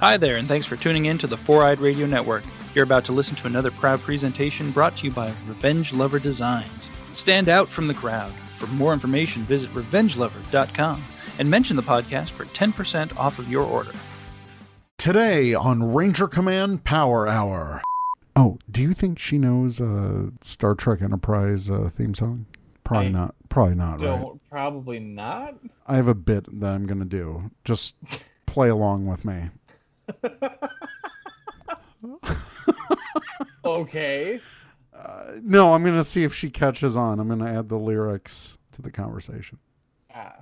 Hi there, and thanks for tuning in to the Four Eyed Radio Network. You're about to listen to another proud presentation brought to you by Revenge Lover Designs. Stand out from the crowd. For more information, visit revengelover.com and mention the podcast for 10% off of your order. Today on Ranger Command Power Hour. Oh, do you think she knows uh, Star Trek Enterprise uh, theme song? Probably I not. Probably not, Don't right? probably not. I have a bit that I'm going to do. Just play along with me. Okay. No, I'm going to see if she catches on. I'm going to add the lyrics to the conversation. Ah.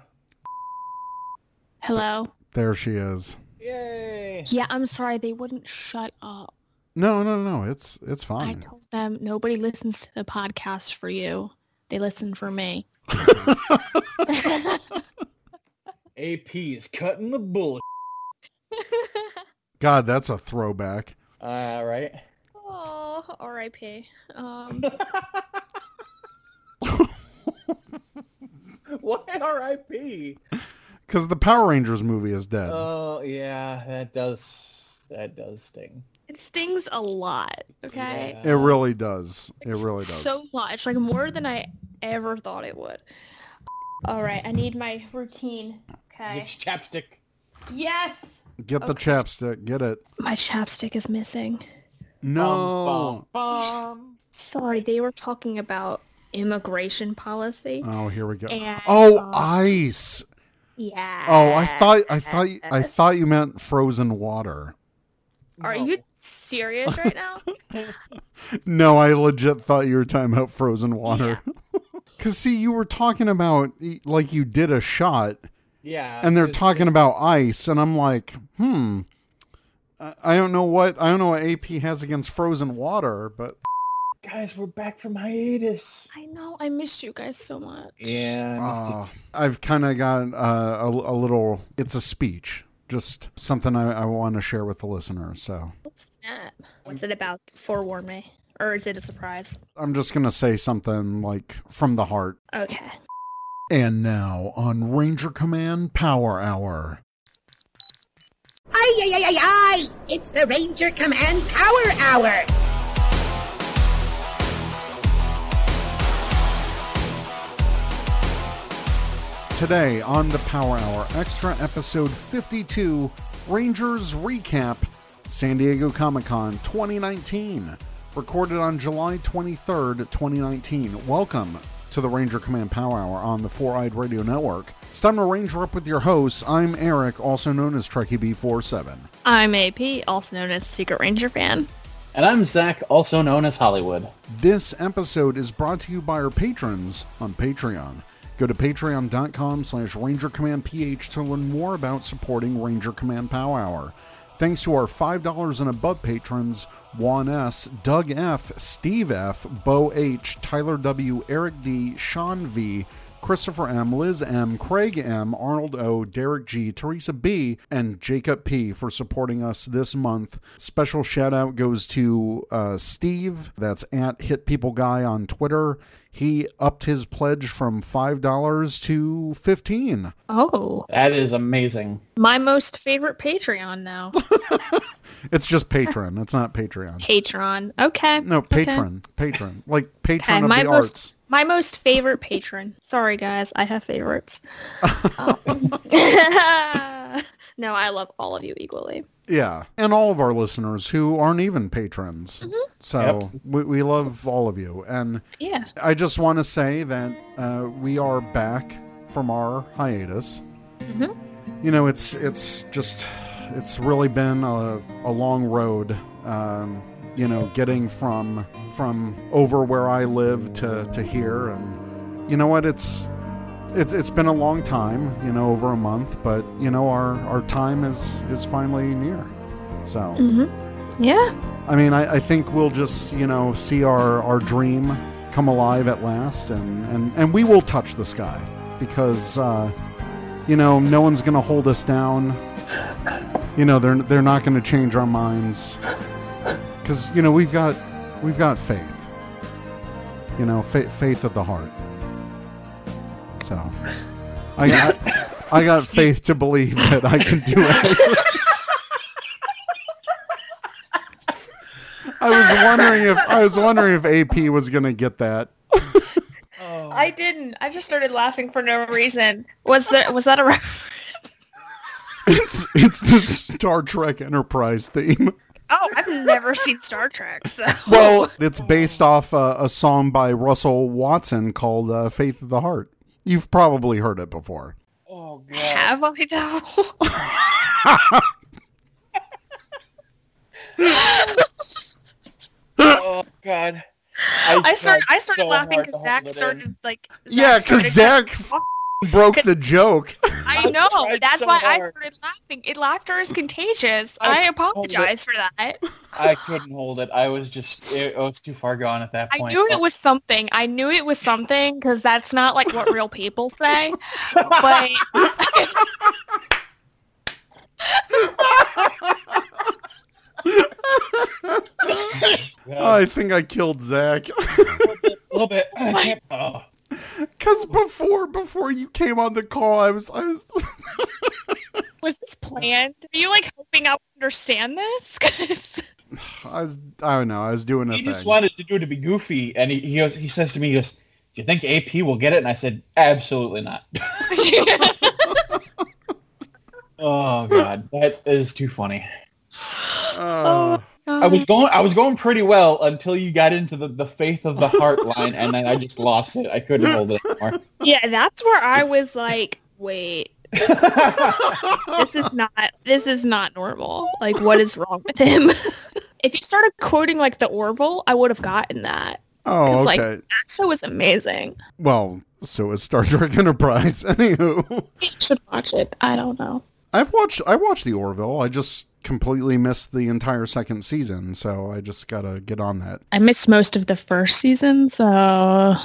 Hello. There she is. Yay. Yeah, I'm sorry they wouldn't shut up. No, no, no. It's it's fine. I told them nobody listens to the podcast for you. They listen for me. AP is cutting the bull. God, that's a throwback. All right. oh, R.I.P. Um, What R.I.P. Because the Power Rangers movie is dead. Oh yeah, that does that does sting. it stings a lot. Okay. it really does. It really does. So much, like more than I ever thought it would. All right, I need my routine. Okay. Get your chapstick. Yes. Get the chapstick. Get it. My chapstick is missing. No. Bum, bum, Sorry, they were talking about immigration policy. Oh, here we go. And, Oh, um, ice. Yeah. Oh, I thought I thought I thought you meant frozen water. Are No. you serious right now? No, I legit thought you were talking about frozen water. Cause see, you were talking about like you did a shot, Yeah. and they're talking about ice, and I'm like, hmm. I I don't know what I don't know what AP has against frozen water, but Guys, we're back from hiatus. I know. I missed you guys so much. Yeah. I uh, I've kind of got uh, a, a little. It's a speech, just something I, I want to share with the listener. So Snap. What's it about? Forewarn me. Or is it a surprise? I'm just gonna say something like from the heart. Okay. And now on Ranger Command Power Hour. Ay, ay, ay, ay, ay! It's the Ranger Command Power Hour! Today on the Power Hour, extra episode 52 Rangers Recap San Diego Comic Con 2019. Recorded on July 23rd, 2019. Welcome to the Ranger Command Power Hour on the Four Eyed Radio Network. It's time to Ranger up with your hosts. I'm Eric, also known as Trekkie B47. I'm AP, also known as Secret Ranger fan. And I'm Zach, also known as Hollywood. This episode is brought to you by our patrons on Patreon. Go to patreon.com slash rangercommandph to learn more about supporting Ranger Command Power Hour. Thanks to our $5 and above patrons, Juan S., Doug F., Steve F., Bo H., Tyler W., Eric D., Sean V., Christopher M., Liz M., Craig M., Arnold O., Derek G., Teresa B., and Jacob P. for supporting us this month. Special shout out goes to uh, Steve, that's at Hit People Guy on Twitter. He upped his pledge from $5 to 15 Oh, That is amazing. my most favorite Patreon now. It's just patron, it's not Patreon. Patron. Okay. No, okay. patron. Patron. Like Okay, patron of my the most arts. my most favorite patron. Sorry guys, I have favorites. Um, no, I love all of you equally. Yeah. And all of our listeners who aren't even patrons. Mm-hmm. So we, we love all of you. And Yeah. I just want to say that uh, we are back from our hiatus. Mhm. You know, it's it's just it's really been a, a long road. Um, you know, getting from from over where I live to to here, and you know what? It's it's it's been a long time. You know, over a month, but you know, our our time is is finally near. So. Mm-hmm. Yeah. I mean, I, I think we'll just, you know, see our, our dream come alive at last, and, and, and we will touch the sky because, uh, you know, no one's going to hold us down. You know, they're, they're not going to change our minds because, you know, we've got, we've got faith, you know, fa- faith of the heart. So I got, I got faith to believe that I can do it. I was wondering if I was wondering if AP was gonna get that. Oh. I didn't. I just started laughing for no reason. Was there was that a reference? It's it's the Star Trek Enterprise theme. Oh, I've never seen Star Trek, so Well, it's based off uh, a song by Russell Watson called uh, "Faith of the Heart." You've probably heard it before. oh god. have I though? Oh god. I started. I started so laughing because to hold Zach started like. Yeah, because started- Zach f- broke the joke. I know. tried That's so why I started laughing. It laughter is contagious. I I, apologize for that. I couldn't hold it. I was just it, was too far gone at that point. I point. knew it was something. I knew it was something because that's not like what real people say. But I think I killed Zach. a little bit. I can't. Oh. Cause before before you came on the call, I was I was was this planned? Are you like hoping I would understand this? 'Cause- I was I don't know I was doing a He thing. just wanted to do it to be goofy, and he he, goes, he says to me, he goes, "Do you think AP will get it?" And I said, "Absolutely not." oh god, that is too funny. Uh, I was going I was going pretty well until you got into the, the faith of the heart line, and then I just lost it. I couldn't hold it anymore. yeah, that's where I was like, wait, this is not this is not normal. Like, what is wrong with him? if you started quoting like the Orville, I would have gotten that. Oh, okay. like- That show was amazing. well, so is Star Trek Enterprise. Anywho, You should watch it. I don't know. I've watched I watched the Orville. I just completely missed the entire second season, so I just gotta get on that. I missed most of the first season, so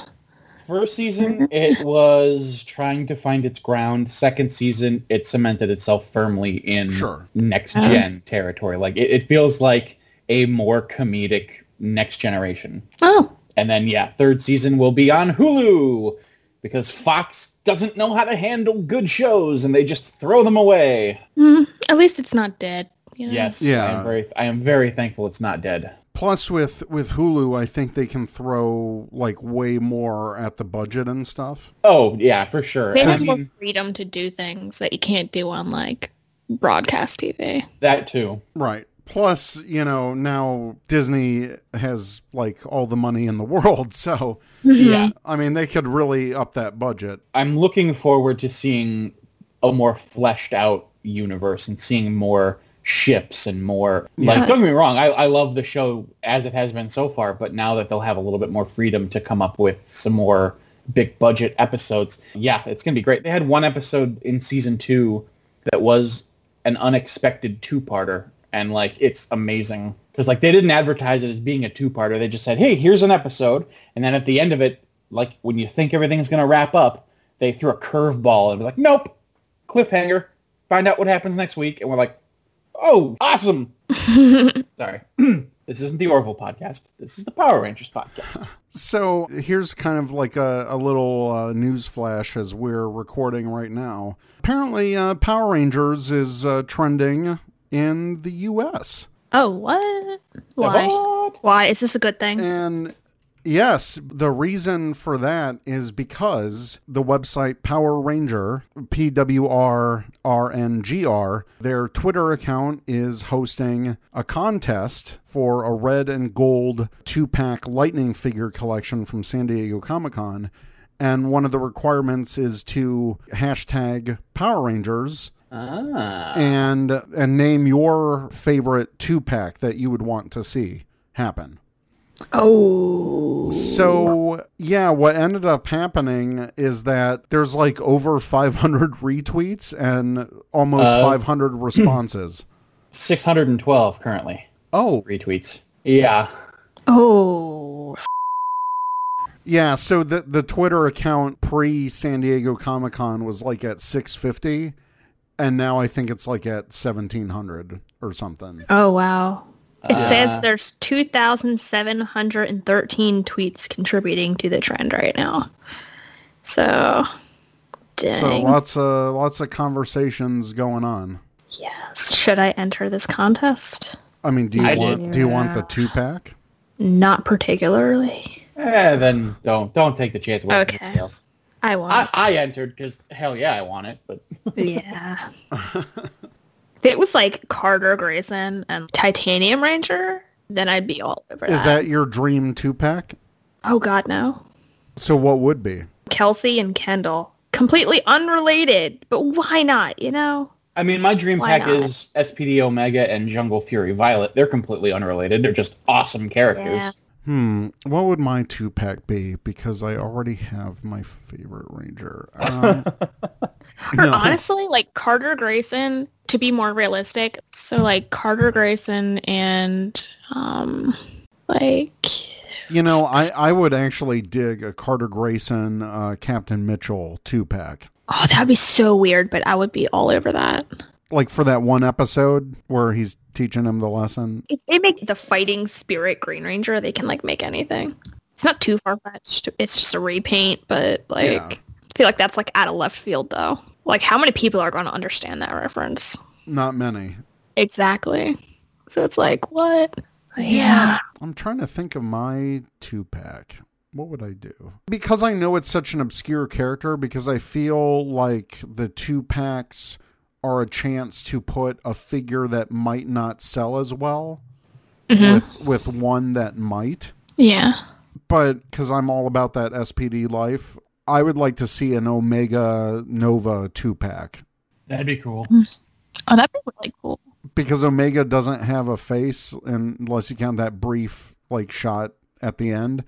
First season, it was trying to find its ground. Second season, it cemented itself firmly in Sure. next uh-huh. gen territory. Like it, it feels like a more comedic next generation. oh, And then yeah, third season will be on Hulu because Fox doesn't know how to handle good shows and they just throw them away. mm, at least it's not dead. you know? Yes, Yeah. I am very I am very thankful it's not dead. Plus, with with Hulu, I think they can throw like way more at the budget and stuff. Oh yeah, for sure. They And I have more freedom to do things that you can't do on like broadcast TV. that too. Right. Plus, you know, now Disney has like all the money in the world, so Mm-hmm. Yeah. I mean, they could really up that budget. I'm looking forward to seeing a more fleshed out universe and seeing more ships and more Yeah. like don't get me wrong I, I love the show as it has been so far but now that they'll have a little bit more freedom to come up with some more big budget episodes yeah it's gonna be great they had one episode in season two that was an unexpected two-parter and like it's amazing because like they didn't advertise it as being a two-parter. They just said hey here's an episode. And then at the end of it like when you think everything's gonna wrap up they threw a curveball and be like nope. Cliffhanger. Find out what happens next week. And we're like oh awesome. Sorry. This isn't the orville podcast. This is the power rangers podcast. So here's kind of like a, a little uh, news flash as we're recording right now. Apparently, uh, Power Rangers is uh, trending in the U.S. oh, what? Why? What? Why is this a good thing? And yes, the reason for that is because the website Power Ranger, P W R R N G R, their Twitter account is hosting a contest for a red and gold two pack lightning figure collection from San Diego Comic Con. And one of the requirements is to hashtag Power Rangers ah and and name your favorite two pack that you would want to see happen. Oh. So, yeah, what ended up happening is that there's like over 500 retweets and almost Uh, 500 responses. 612 currently oh, retweets yeah Oh. yeah, so the the Twitter account pre San Diego Comic-Con was like at 650 and now I think it's like at 1700 or something. Oh wow. It Uh, says there's 2,713 tweets contributing to the trend right now. So, dang. So lots of lots of conversations going on. yes. Should I enter this contest? I mean, do you I want did. do you want the two pack? Not particularly. Eh, then don't don't take the chance. With Okay. Else. I won't. I, I entered because hell yeah, I want it. But yeah. it was like Carter Grayson and Titanium Ranger, then I'd be all over Is that your dream two pack? Oh God, no. So what would be? Kelsey and Kendall, completely unrelated, but why not? You know? I mean, my dream Why pack not? is SPD Omega and Jungle Fury Violet. They're completely unrelated. They're just awesome characters. Yeah. Hmm. What would my two pack be? Because I already have my favorite ranger. Um, Or no. honestly, like Carter Grayson, to be more realistic. So like Carter Grayson and um like You know, I, I would actually dig a Carter Grayson, uh, Captain Mitchell two pack. oh that'd be so weird, but I would be all over that. Like for that one episode where he's teaching him the lesson. If they make the fighting spirit Green Ranger, they can like make anything. It's not too far fetched. It's just a repaint, but like Yeah. I feel like that's like out of left field though. Like how many people are going to understand that reference? Not many. Exactly. So it's like what? Yeah. I'm trying to think of my two pack. What would I do? Because I know it's such an obscure character, because I feel like the two packs are a chance to put a figure that might not sell as well Mhm. with with one that might. Yeah. But because I'm all about that SPD life, I would like to see an Omega Nova two pack. That'd be cool. Oh, that'd be really cool. Because Omega doesn't have a face unless you count that brief like shot at the end.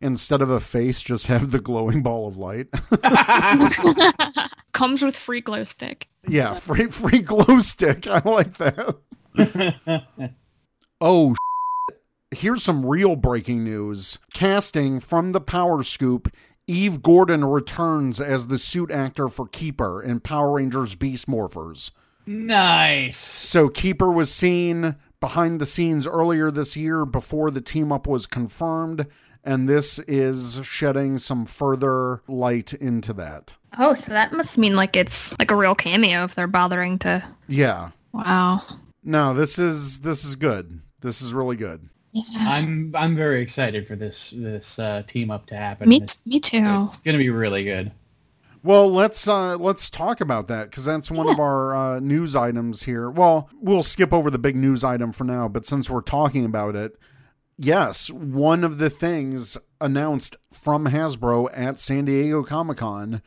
Instead of a face, just have the glowing ball of light. Comes with free glow stick. yeah, free free glow stick. I like that. oh, shit. here's some real breaking news. Casting from the Power Scoop. Eve Gordon returns as the suit actor for Keeper in Power Rangers Beast Morphers. nice. So Keeper was seen behind the scenes earlier this year before the team up was confirmed, and this is shedding some further light into that. Oh, so that must mean like it's like a real cameo if they're bothering to. Yeah. Wow. No, this is this is good. This is really good. Yeah. I'm I'm very excited for this this uh, team up to happen. Me, It's, me too. it's gonna be really good. Well, let's uh, let's talk about that because that's one of our uh, news items here. Well, we'll skip over the big news item for now, but since we're talking about it, yes, one of the things announced from Hasbro at San Diego Comic Con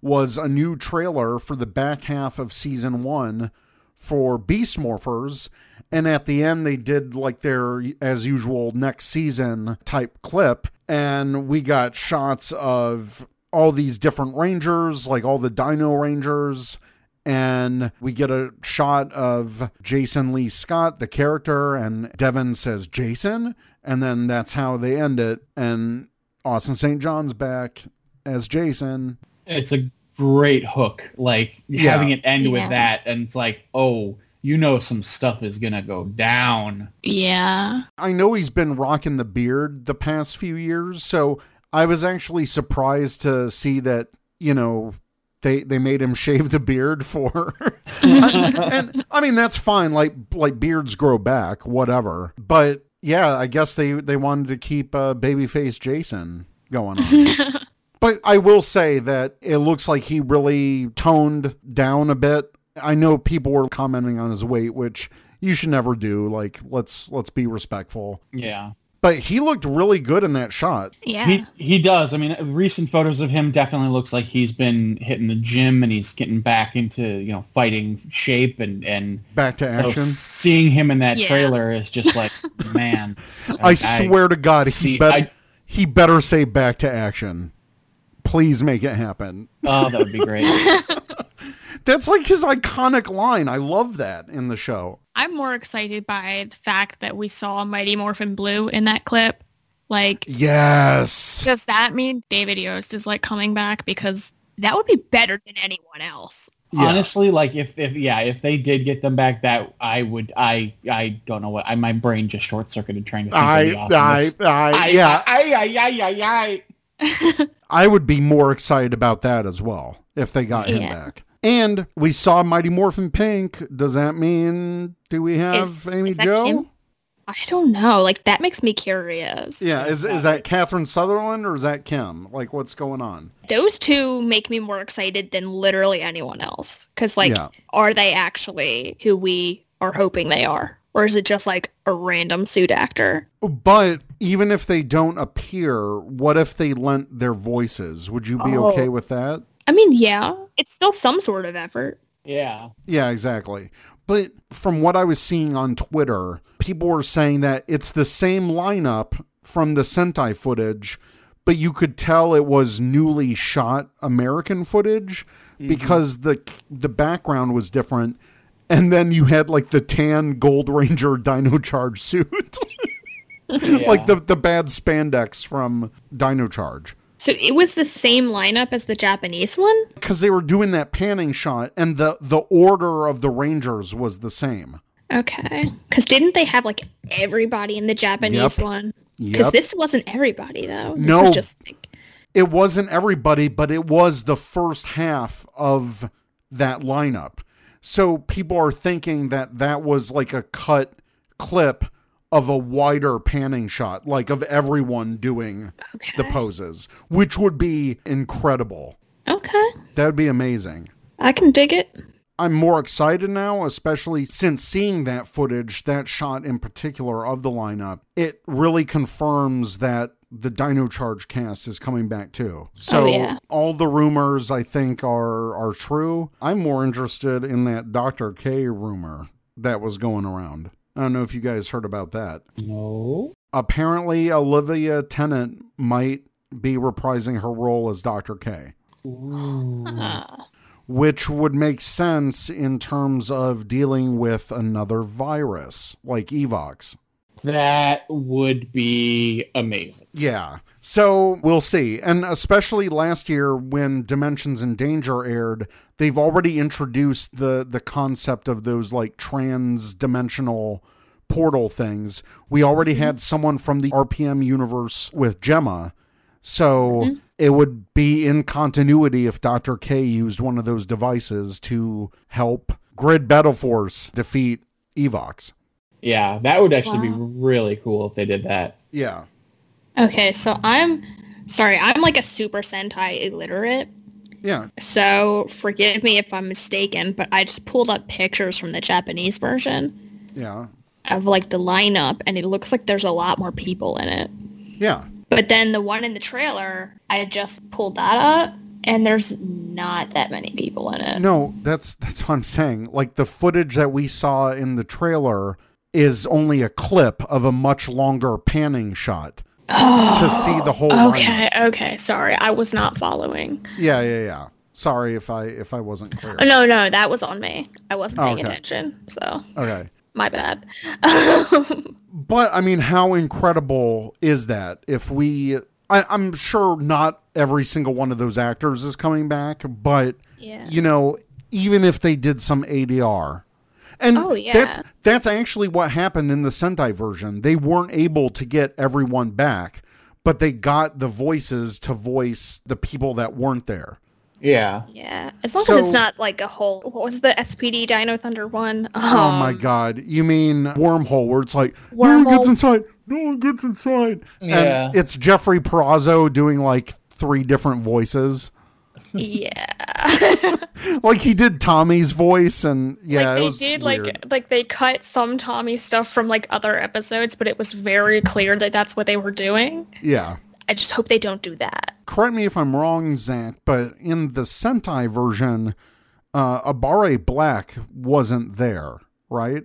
was a new trailer for the back half of season one for Beast Morphers. And at the end, they did like their, as usual, next season type clip. And we got shots of all these different Rangers, like all the Dino Rangers. And we get a shot of Jason Lee Scott, the character, and Devon says, Jason. And then that's how they end it. And Austin St. John's back as Jason. It's a great hook. Like Yeah. having it end Yeah. with that, and it's like, oh, you know, some stuff is gonna go down. Yeah. I know he's been rocking the beard the past few years, so I was actually surprised to see that, you know, they they made him shave the beard for and I mean that's fine like like beards grow back whatever but yeah I guess they they wanted to keep uh, babyface Jason going on. But I will say that it looks like he really toned down a bit. I know people were commenting on his weight which you should never do. Like let's let's be respectful. Yeah. But he looked really good in that shot Yeah. He he does. I mean, recent photos of him definitely looks like he's been hitting the gym and he's getting back into you know fighting shape and and back to so action seeing him in that Yeah. trailer is just like man. I swear to God, he see- better I- he better say back to action. Please make it happen. oh, that would be great. That's like his iconic line. I love that in the show. I'm more excited by the fact that we saw Mighty Morphin Blue in that clip. Like, Yes. does that mean David Yost is like coming back? Because that would be better than anyone else. Yeah. Honestly, like if, if yeah, if they did get them back, that I would I I don't know what I my brain just short circuited trying to think I, of the awesomeness. I, I, I, yeah, I, I, I, I, I. I would be more excited about that as well if they got him back. And we saw Mighty Morphin Pink. Does that mean do we have Is- Amy is Joe? Jim? I don't know. Like that makes me curious. Yeah, is is that Catherine Sutherland or is that Kim? Like, what's going on? Those two make me more excited than literally anyone else. Because like, Yeah. are they actually who we are hoping they are, or is it just like a random suit actor? But even if they don't appear, what if they lent their voices? Would you be Oh. okay with that? I mean, yeah, it's still some sort of effort. Yeah. Yeah, exactly. But from what I was seeing on Twitter, people were saying that it's the same lineup from the Sentai footage, but you could tell it was newly shot American footage mm-hmm. because the the background was different. And then you had like the tan Gold Ranger Dino Charge suit. like the, the bad spandex from Dino Charge. So it was the same lineup as the Japanese one. Because they were doing that panning shot and the, the order of the Rangers was the same. Okay, because didn't they have like everybody in the Japanese Yep. one? Because Yep. this wasn't everybody though. This No. was just like, it wasn't everybody, but it was the first half of that lineup. So people are thinking that that was like a cut clip of a wider panning shot, like of everyone doing the poses, which would be incredible. okay, That would be amazing. I can dig it. I'm more excited now, especially since seeing that footage, that shot in particular of the lineup. It really confirms that the Dino Charge cast is coming back too. Oh, so Oh, yeah. all the rumors I think are are true. I'm more interested in that Dr. K rumor that was going around. I don't know if you guys heard about that. No. Apparently Olivia Tennet might be reprising her role as Dr. K which would make sense in terms of dealing with another virus like Evox. That would be amazing. Yeah. So we'll see. And especially last year when Dimensions in Danger aired, they've already introduced the the concept of those like trans-dimensional portal things. We already had mm-hmm. someone from the RPM universe with Gemma. So mm-hmm. it would be in continuity if Dr. K used one of those devices to help Grid Battle Force defeat Evox. Yeah, that would actually Wow. be really cool if they did that. Yeah. Okay, so I'm sorry, I'm like a Super Sentai illiterate. Yeah. So forgive me if I'm mistaken, but I just pulled up pictures from the Japanese version Yeah. of like the lineup, and it looks like there's a lot more people in it. Yeah. But then the one in the trailer, I just pulled that up, and there's not that many people in it. No, that's that's what I'm saying. Like the footage that we saw in the trailer is only a clip of a much longer panning shot to see the whole oh, lineup. Okay, okay, sorry, I was not following. Yeah, yeah, yeah. Sorry if I if I wasn't clear. Oh, no, no, that was on me. I wasn't Oh, paying okay. attention, so Okay. my bad. But I mean, how incredible is that? If we, I, I'm sure not every single one of those actors is coming back, but yeah. you know, even if they did some ADR, and Oh, yeah. that's that's actually what happened in the Sentai version. They weren't able to get everyone back, but they got the voices to voice the people that weren't there. Yeah. Yeah, as long So- as it's not like a whole. What was the SPD Dino Thunder one? oh my Um, god! You mean wormhole? Where it's like no one gets inside, no one gets inside. Yeah. and it's Jeffrey Perazzo doing like three different voices. Yeah, Like he did Tommy's voice, and yeah, like it they was did weird. like like they cut some Tommy stuff from like other episodes, but it was very clear that that's what they were doing. yeah. I just hope they don't do that. correct me if I'm wrong, Zach, but in the Sentai version, uh, Abare Black wasn't there, right?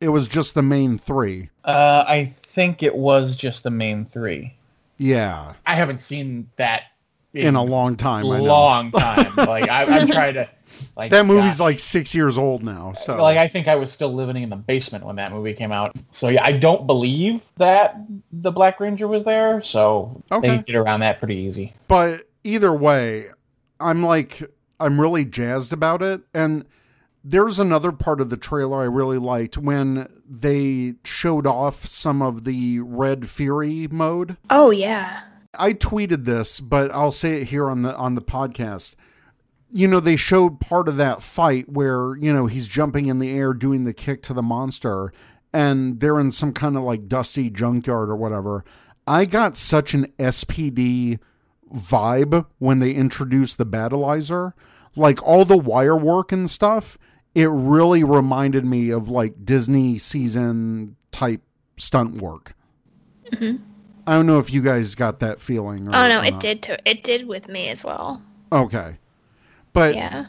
It was just the main three. Uh, I think it was just the main three. Yeah, I haven't seen that in a long time. I know. long time. like I, I'm trying to like That movie's gosh. like six years old now. So like I think I was still living in the basement when that movie came out. So yeah, I don't believe that the Black Ranger was there. So Okay. they get around that pretty easy. but either way, I'm like I'm really jazzed about it. And there's another part of the trailer I really liked when they showed off some of the Red Fury mode. Oh yeah, I tweeted this, but I'll say it here on the on the podcast. You know, they showed part of that fight where, you know, he's jumping in the air doing the kick to the monster and they're in some kind of like dusty junkyard or whatever. I got such an SPD vibe when they introduced the Battlizer. Like all the wire work and stuff, it really reminded me of like Disney season type stunt work. Mm-hmm. I don't know if you guys got that feeling. Or, Oh no, or it not. did to it did with me as well. Okay, but Yeah.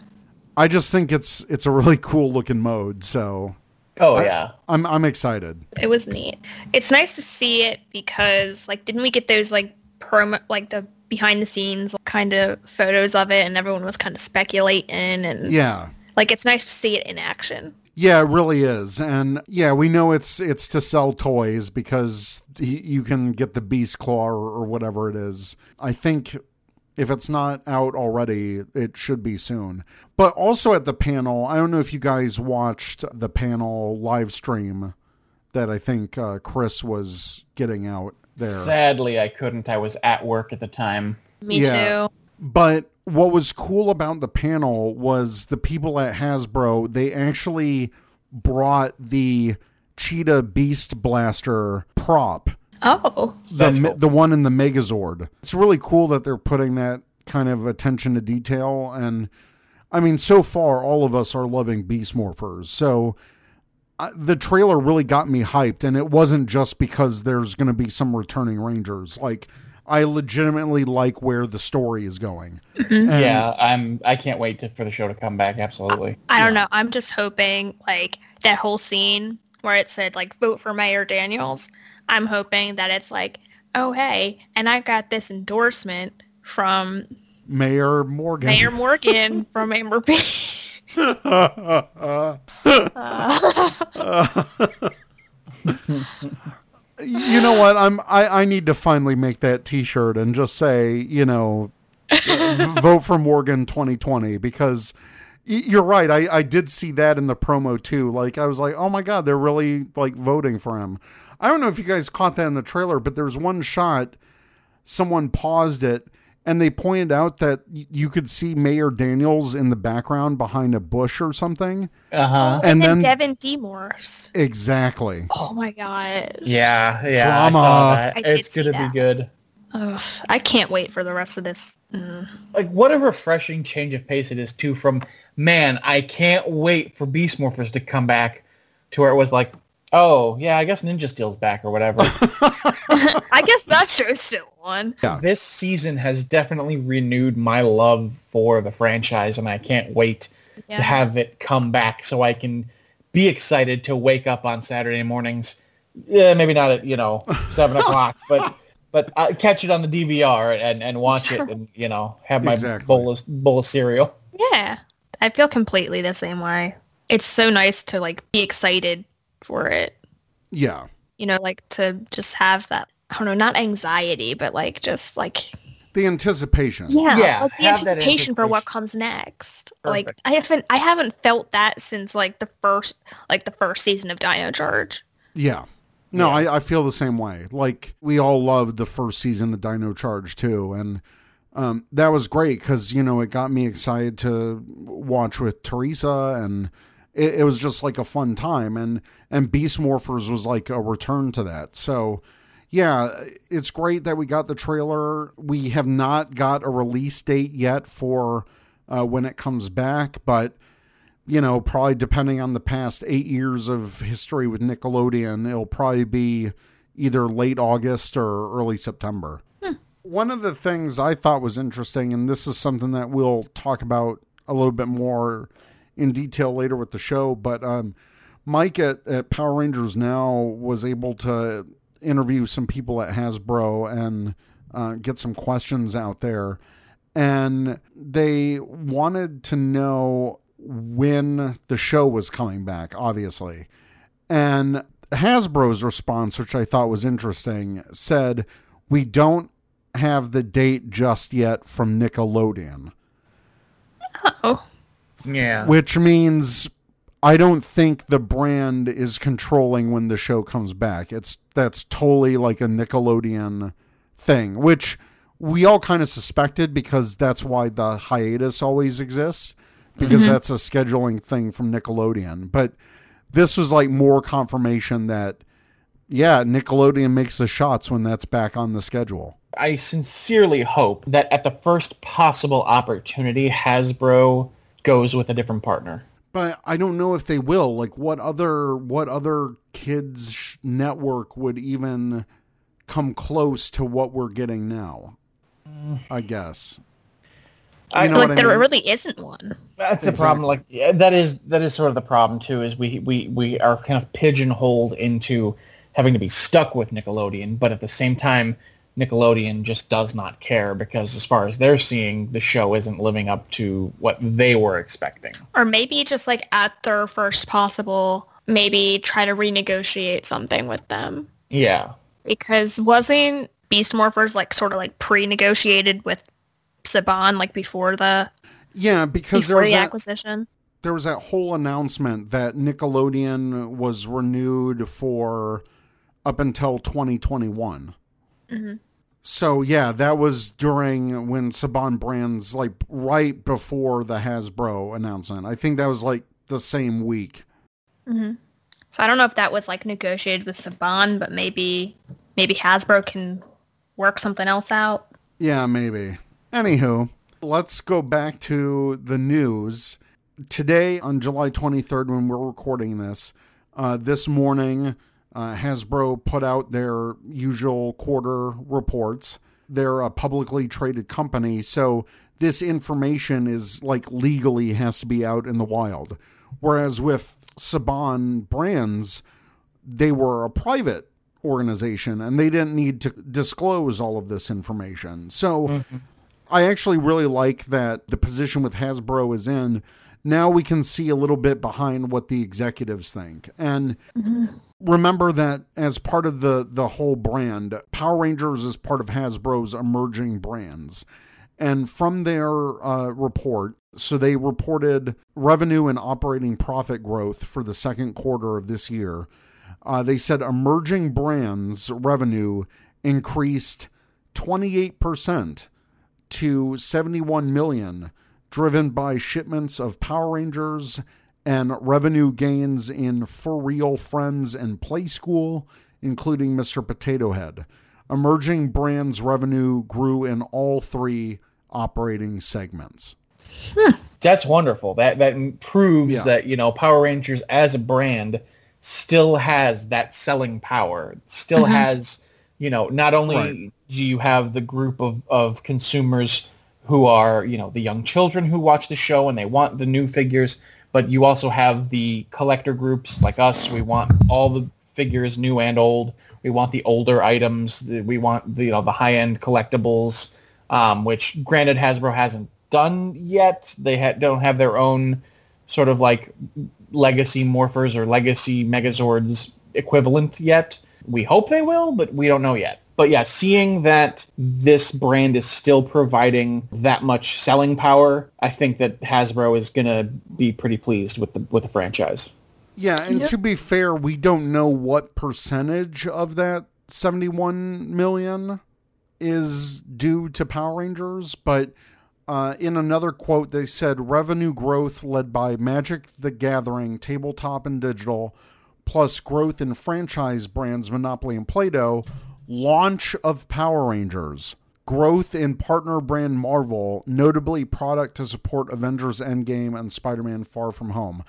I just think it's it's a really cool looking mode. So Oh I- yeah. I'm I'm excited. It was neat. It's nice to see it because like didn't we get those like promo like the behind the scenes kind of photos of it and everyone was kind of speculating and Yeah. like it's nice to see it in action. Yeah, it really is, and yeah, we know it's it's to sell toys because y- you can get the Beast Claw or, or whatever it is. I think if it's not out already, it should be soon. But also at the panel, I don't know if you guys watched the panel live stream that I think uh, Chris was getting out there. Sadly, I couldn't. I was at work at the time. Me Yeah. too. But what was cool about the panel was the people at Hasbro, they actually brought the Cheetah Beast Blaster prop, Oh. the That's cool. the one in the Megazord. It's really cool that they're putting that kind of attention to detail and I mean so far all of us are loving Beast Morphers. So uh, the trailer really got me hyped and it wasn't just because there's going to be some returning rangers. Like I legitimately like where the story is going. Mm-hmm. And- yeah, I'm. I can't wait to, for the show to come back. Absolutely. I don't know. I'm just hoping like that whole scene where it said like vote for Mayor Daniels. I'm hoping that it's like, oh hey, and I got this endorsement from Mayor Morgan. Mayor Morgan from Amber Bay. you know what? I'm I, I need to finally make that T-shirt and just say, you know, vote for Morgan 2020 because you're right. I I did see that in the promo too. Like I was like, oh my god, they're really like voting for him. I don't know if you guys caught that in the trailer, but there was one shot. Someone paused it. And they pointed out that you could see Mayor Daniels in the background behind a bush or something. Uh huh. And and then, then- Devin Demorse. Exactly. Oh my god. Yeah, yeah. Drama. I saw that. I did it's gonna that. be good. Ugh, I can't wait for the rest of this. Mm. Like what a refreshing change of pace it is too. From man, I can't wait for Beast Morphers to come back, to where it was like, oh yeah, I guess Ninja Steel's back or whatever. I guess that show's still on. this season has definitely renewed my love for the franchise, and I can't wait Yeah. to have it come back so I can be excited to wake up on Saturday mornings. Yeah, maybe not at you know seven o'clock, but but uh, catch it on the DVR and and watch it, and you know have my Exactly. bowl of bowl of cereal. Yeah. I feel completely the same way. It's so nice to like be excited for it. Yeah. You know, like to just have that I don't know, not anxiety, but like just like The anticipation. yeah, Yeah, like the have that anticipation for what comes next. Like I haven't I haven't felt that since like the first like the first season of Dino Charge. Yeah. No, Yeah. I, I feel the same way. Like we all loved the first season of Dino Charge too, and um, that was great because you know it got me excited to watch with Teresa, and it, it was just like a fun time. And and Beast Morphers was like a return to that. So yeah, it's great that we got the trailer. We have not got a release date yet for uh, when it comes back, but you know, probably depending on the past eight years of history with Nickelodeon, it'll probably be either late August or early September. One of the things I thought was interesting, and this is something that we'll talk about a little bit more in detail later with the show, but um, Mike at, at Power Rangers Now was able to interview some people at Hasbro and uh, get some questions out there. And they wanted to know when the show was coming back, obviously. And Hasbro's response, which I thought was interesting, said, We don't have the date just yet from Nickelodeon, Oh. Yeah. which means I don't think the brand is controlling when the show comes back. It's that's totally like a Nickelodeon thing, which we all kind of suspected because that's why the hiatus always exists because mm-hmm. that's a scheduling thing from Nickelodeon. But this was like more confirmation that yeah, Nickelodeon makes the shots when that's back on the schedule. I sincerely hope that at the first possible opportunity, Hasbro goes with a different partner. But I don't know if they will. Like, what other what other kids sh- network would even come close to what we're getting now? I guess. I- You know like what I there mean? really isn't one. That's the problem. Like yeah, that is that is sort of the problem too. Is we we we are kind of pigeonholed into having to be stuck with Nickelodeon, but at the same time, Nickelodeon just does not care because as far as they're seeing, the show isn't living up to what they were expecting. Or maybe just like at their first possible, maybe try to renegotiate something with them. Yeah. Because wasn't Beast Morphers like sort of like pre-negotiated with Saban like before the Yeah, because there was the that, acquisition? there was that whole announcement that Nickelodeon was renewed for up until 2021. So yeah, that was during when Saban Brands like right before the Hasbro announcement. I think that was like the same week. So I don't know if that was like negotiated with Saban, but maybe maybe Hasbro can work something else out. Yeah, maybe. Anywho, let's go back to the news. Today, on July 23rd, when we're recording this, uh, this morning, uh, Hasbro put out their usual quarter reports. They're a publicly traded company, so this information is like legally has to be out in the wild. Whereas with Saban Brands, they were a private organization and they didn't need to disclose all of this information. So I actually really like that the position with Hasbro is in. Now we can see a little bit behind what the executives think. And remember that as part of the the whole brand, Power Rangers is part of Hasbro's emerging brands. And from their uh, report, so they reported revenue and operating profit growth for the second quarter of this year. Uh, they said emerging brands revenue increased 28% to 71 million, driven by shipments of Power Rangers and revenue gains in FurReal Friends and Playskool, including Mr. Potato Head. Emerging brands revenue grew in all three operating segments. That's wonderful. That that proves Yeah. that you know Power Rangers as a brand still has that selling power. Still mm-hmm. has you know not only Right. do you have the group of of consumers who are you know the young children who watch the show and they want the new figures, but you also have the collector groups like us. We want all the figures, new and old. We want the older items. We want the you know the high end collectibles um, which granted Hasbro hasn't done yet. They ha- don't have their own sort of like legacy morphers or legacy megazords equivalent yet. We hope they will, but we don't know yet. But yeah, seeing that this brand is still providing that much selling power, I think that Hasbro is gonna be pretty pleased with the with the franchise. Yeah, and to be fair, we don't know what percentage of that 71 million is due to Power Rangers, but uh, in another quote, they said revenue growth led by Magic the Gathering, tabletop and digital, plus growth in franchise brands Monopoly and Play Doh, launch of Power Rangers, growth in partner brand Marvel, notably product to support Avengers Endgame and Spider Man Far From Home.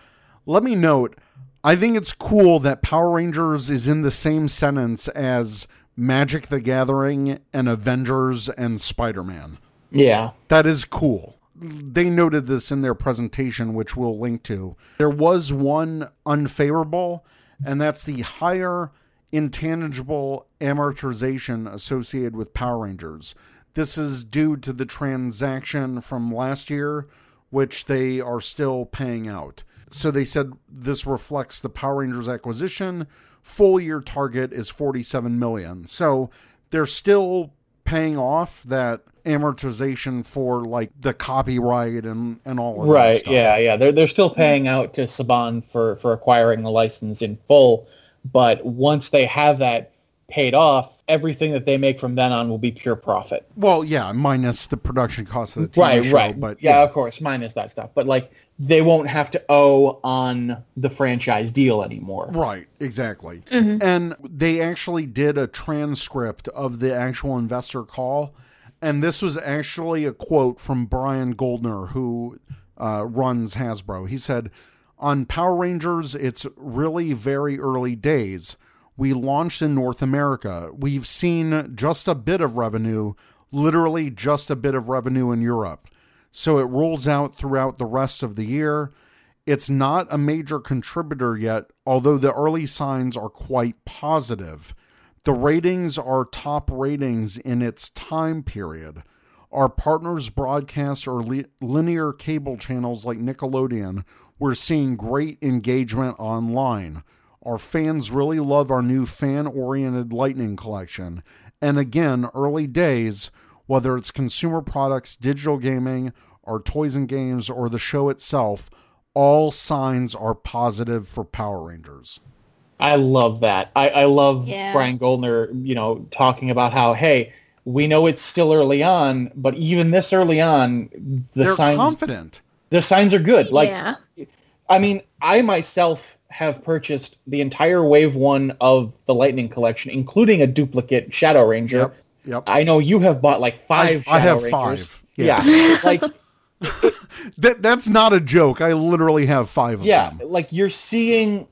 Let me note, I think it's cool that Power Rangers is in the same sentence as Magic the Gathering and Avengers and Spider Man. Yeah. That is cool. They noted this in their presentation, which we'll link to. There was one unfavorable, and that's the higher intangible amortization associated with Power Rangers. This is due to the transaction from last year, which they are still paying out. So they said this reflects the Power Rangers acquisition. Full year target is 47 million. So they're still paying off that amortization for like the copyright and and all of that Right. Yeah. Yeah. They're they're still paying out to Saban for for acquiring the license in full, but once they have that paid off, everything that they make from then on will be pure profit. Well, yeah, minus the production cost of the TV right, show, right. but yeah, of course, minus that stuff. But like, they won't have to owe on the franchise deal anymore. Right, exactly. And they actually did a transcript of the actual investor call. And this was actually a quote from Brian Goldner, who uh, runs Hasbro. He said, On Power Rangers, it's really very early days. We launched in North America. We've seen just a bit of revenue, literally just a bit of revenue in Europe. So it rolls out throughout the rest of the year. It's not a major contributor yet, although the early signs are quite positive. The ratings are top ratings in its time period. Our partners broadcast or li- linear cable channels like Nickelodeon. We're seeing great engagement online. Our fans really love our new fan oriented Lightning collection. And again, early days, whether it's consumer products, digital gaming, our toys and games, or the show itself, all signs are positive for Power Rangers. I love that. I, I love Yeah. Brian Goldner, you know, talking about how, hey, we know it's still early on, but even this early on, the They're signs confident. the signs are good. Like yeah. I mean, I myself have purchased the entire wave one of the Lightning collection, including a duplicate Shadow Ranger. Yep. Yep. I know you have bought like five I Shadow have Rangers. five. Yeah. Yeah. like That that's not a joke. I literally have five of yeah, them. Yeah, like you're seeing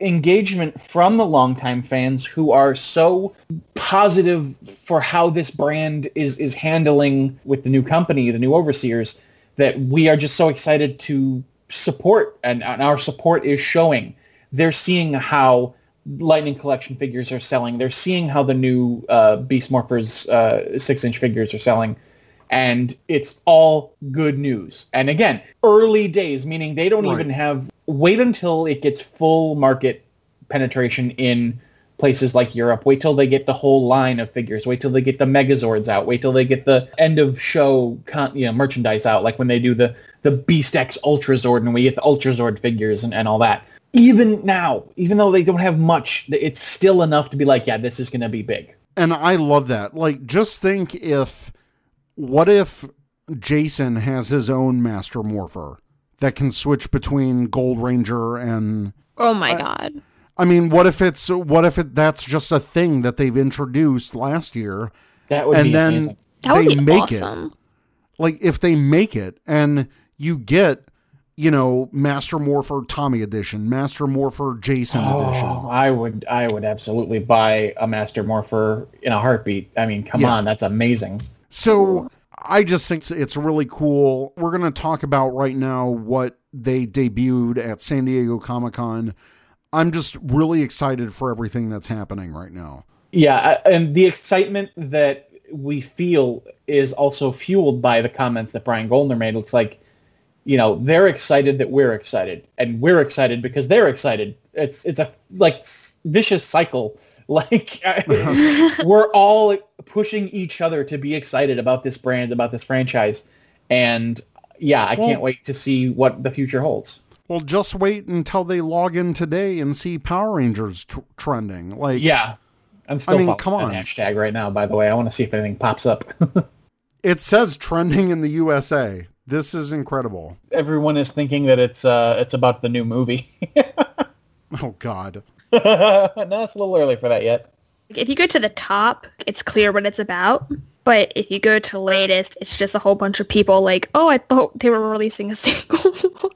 engagement from the longtime fans who are so positive for how this brand is is handling with the new company, the new overseers, that we are just so excited to support and, and our support is showing. They're seeing how Lightning Collection figures are selling. They're seeing how the new uh, Beast Morphers uh, six-inch figures are selling. And it's all good news. And again, early days, meaning they don't Right. even have, wait until it gets full market penetration in places like Europe. Wait till they get the whole line of figures. Wait till they get the Megazords out. Wait till they get the end of show con- you know, merchandise out, like when they do the, the Beast X Ultra Zord and we get the Ultra Zord figures and, and all that. Even now, even though they don't have much, it's still enough to be like, yeah, this is going to be big. And I love that. Like just think if what if Jason has his own master morpher that can switch between Gold Ranger and Oh my god. I mean, what if it's what if it, that's just a thing that they've introduced last year That would and be then amazing. That would they be make it awesome. like if they make it and you get you know master morpher tommy edition master morpher jason edition Oh, I would, I would absolutely buy a Master Morpher in a heartbeat. I mean, come Yeah. on, that's amazing. so i just think it's really cool we're going to talk about right now what they debuted at san diego comic-con i'm just really excited for everything that's happening right now Yeah, uh, and the excitement that we feel is also fueled by the comments that Brian Goldner made. It's like, you know, they're excited that we're excited, and we're excited because they're excited. It's it's a like vicious cycle. Like we're all pushing each other to be excited about this brand, about this franchise, and yeah, I Well- can't wait to see what the future holds. well just wait until they log in today and see power rangers t- trending like Yeah, I'm still. I mean, come on. hashtag right now. By the way, I want to see if anything pops up. it says trending in the usa this is incredible everyone is thinking that it's uh it's about the new movie. oh god no, it's a little early for that yet. If you go to the top, it's clear what it's about. But if you go to latest, it's just a whole bunch of people like, oh, I thought they were releasing a single.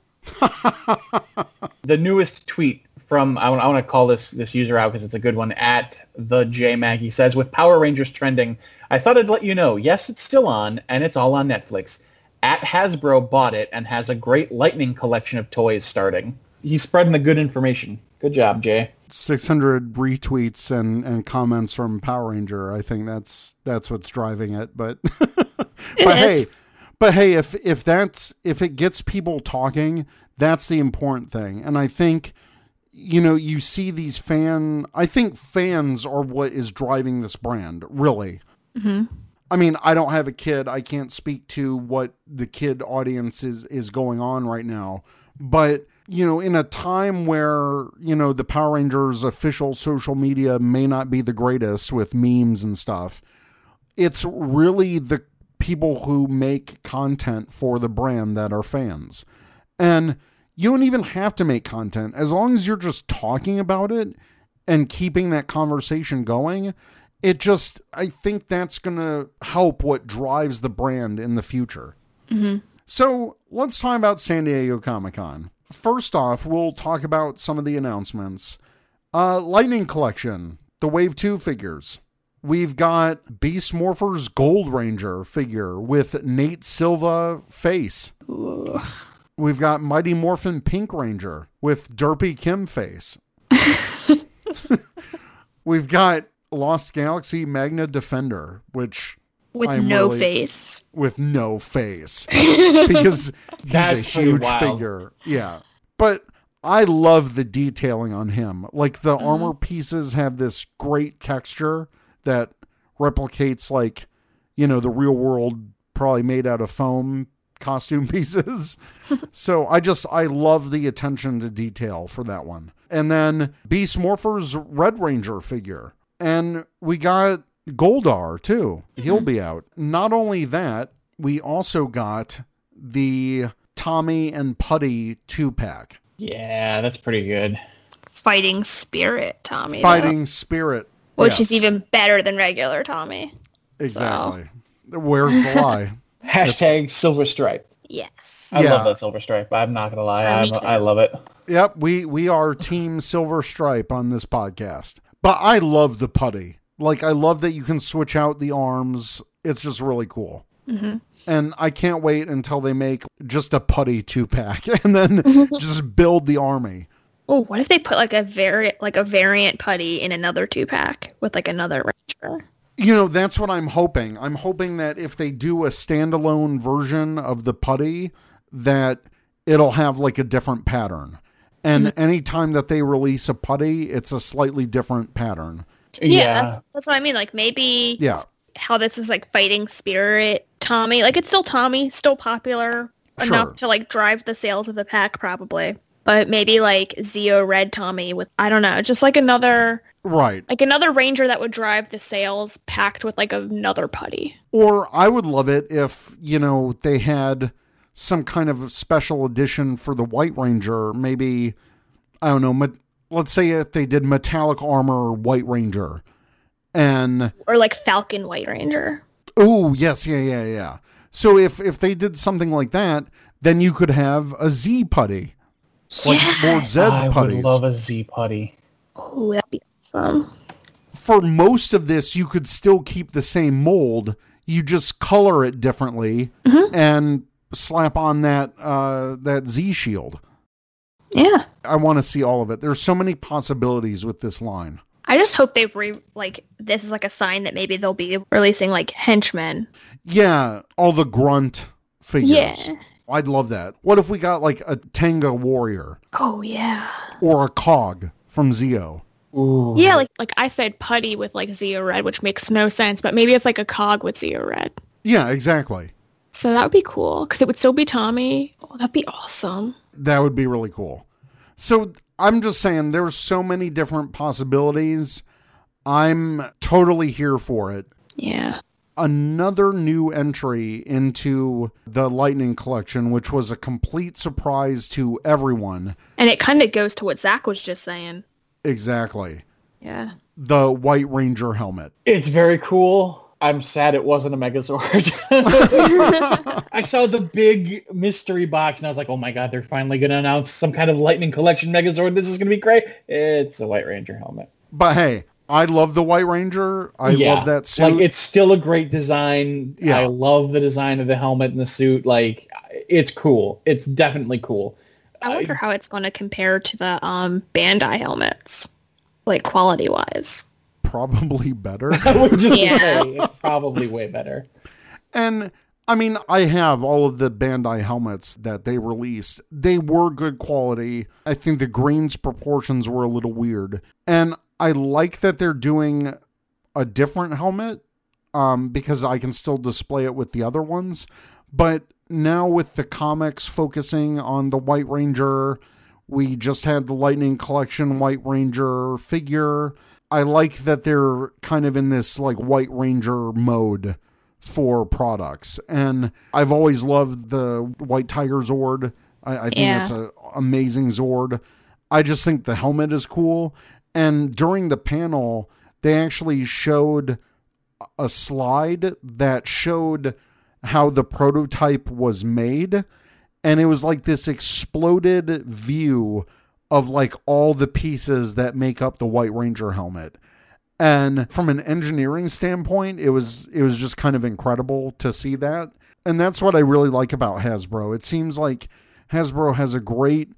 The newest tweet from I want, I want to call this this user out because it's a good one at the J Maggie says with Power Rangers trending, I thought I'd let you know. Yes, it's still on and it's all on Netflix. At Hasbro bought it and has a great Lightning collection of toys starting. He's spreading the good information. Good job, Jay. 600 retweets and, and comments from Power Ranger. I think that's that's what's driving it. But but hey, but hey, if if that's if it gets people talking, that's the important thing. And I think you know you see these fan. I think fans are what is driving this brand. Really. Mm-hmm. I mean, I don't have a kid. I can't speak to what the kid audience is is going on right now. But you know, in a time where, you know, the Power Rangers official social media may not be the greatest with memes and stuff, it's really the people who make content for the brand that are fans. And you don't even have to make content as long as you're just talking about it and keeping that conversation going. It just, I think that's going to help what drives the brand in the future. So let's talk about San Diego Comic Con. First off, we'll talk about some of the announcements. Uh, Lightning Collection, the Wave 2 figures. We've got Beast Morpher's Gold Ranger figure with Nate Silva face. We've got Mighty Morphin Pink Ranger with Derpy Kim face. We've got Lost Galaxy Magna Defender, which With I'm no really- face. with no face because he's That's a huge wild. figure. Yeah. But I love the detailing on him. Like the Mm-hmm. armor pieces have this great texture that replicates like, you know, the real world probably made out of foam costume pieces. so I just I love the attention to detail for that one. And then Beast Morpher's Red Ranger figure. And we got Goldar too. He'll be out. Not only that, we also got the Tommy and Putty two pack. Yeah, that's pretty good. Fighting spirit Tommy. though, Fighting Spirit. which is even better than regular Tommy. exactly. Where's the lie? Hashtag silver stripe. Yes. I Yeah. love that silver stripe. I'm not gonna lie. Uh, I'm. I love it. Yep, we we are Team Silver Stripe on this podcast. But I love the putty. Like I love that you can switch out the arms. It's just really cool. Mm-hmm. And I can't wait until they make just a putty two pack and then just build the army. Oh, what if they put like a variant, like a variant putty in another two pack with like another ranger? You know, that's what I'm hoping. I'm hoping that if they do a standalone version of the putty, that it'll have like a different pattern. And mm-hmm. anytime that they release a putty, it's a slightly different pattern. Yeah, That's, that's what I mean. Like maybe Yeah. how this is like fighting spirit Tommy. Like it's still Tommy, still popular Sure. enough to like drive the sales of the pack probably. But maybe like Zeo Red Tommy with I don't know, just like another Right. like another ranger that would drive the sales packed with like another putty. Or I would love it if, you know, they had some kind of special edition for the White Ranger. Maybe, I don't know, me- let's say if they did metallic armor White Ranger. And, Or like Falcon White Ranger. oh, yes, yeah, yeah, yeah. So if, if they did something like that, then you could have a Z putty. Like Lord Zed I putties. would love a Z putty. Oh, that'd be awesome. for most of this, you could still keep the same mold. You just color it differently mm-hmm. and slap on that uh, that Z shield. Yeah. I want to see all of it. There's so many possibilities with this line. I just hope they re like this is like a sign that maybe they'll be releasing like henchmen. Yeah, all the grunt figures. Yeah. I'd love that. What if we got like a Tenga warrior Oh yeah. or a cog from Zeo? Ooh. Yeah, like like I said putty with like Zeo Red, which makes no sense, but maybe it's like a cog with Zeo Red. Yeah, exactly. So that would be cool because it would still be Tommy. Oh, that'd be awesome. That would be really cool. So I'm just saying there's so many different possibilities. I'm totally here for it. Yeah. Another new entry into the Lightning Collection, which was a complete surprise to everyone. And it kind of goes to what Zach was just saying. Exactly. Yeah. The White Ranger helmet. It's very cool. I'm sad it wasn't a Megazord. I saw the big mystery box and I was like, oh my god, they're finally going to announce some kind of Lightning Collection Megazord. This is going to be great. It's a White Ranger helmet. But hey, I love the White Ranger. I Yeah. love that suit. Like, it's still a great design. Yeah. I love the design of the helmet and the suit. Like, it's cool. It's definitely cool. I wonder how it's going to compare to the um Bandai helmets, like quality wise. Probably better. I would just Yeah. say it's probably way better. And I mean, I have all of the Bandai helmets that they released. They were good quality. I think the greens proportions were a little weird. And I like that they're doing a different helmet um, because I can still display it with the other ones. But now with the comics focusing on the White Ranger, We just had the Lightning Collection White Ranger figure. I like that they're kind of in this like White Ranger mode for products. And I've always loved the White Tiger Zord. I, I think Yeah. it's an amazing Zord. I just think the helmet is cool. And during the panel, they actually showed a slide that showed how the prototype was made. And it was like this exploded view of like all the pieces that make up the White Ranger helmet. And from an engineering standpoint, it was it was just kind of incredible to see that. And that's what I really like about Hasbro. It seems like Hasbro has a great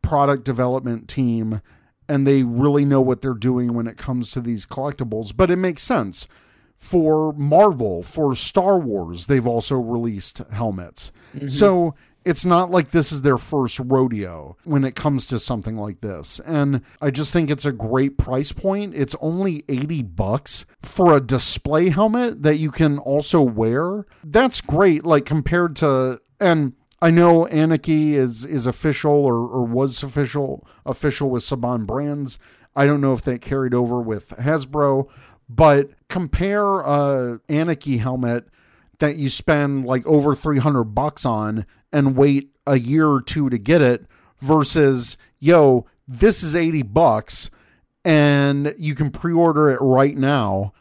product development team and they really know what they're doing when it comes to these collectibles, but it makes sense. For Marvel, for Star Wars, they've also released helmets. Mm-hmm. So it's not like this is their first rodeo when it comes to something like this. And I just think it's a great price point. It's only 80 bucks for a display helmet that you can also wear. That's great like compared to and I know Anarchy is is official or, or was official official with Saban Brands. I don't know if that carried over with Hasbro, but compare a Anarchy helmet that you spend like over 300 bucks on and wait a year or two to get it versus yo this is 80 bucks and you can pre-order it right now.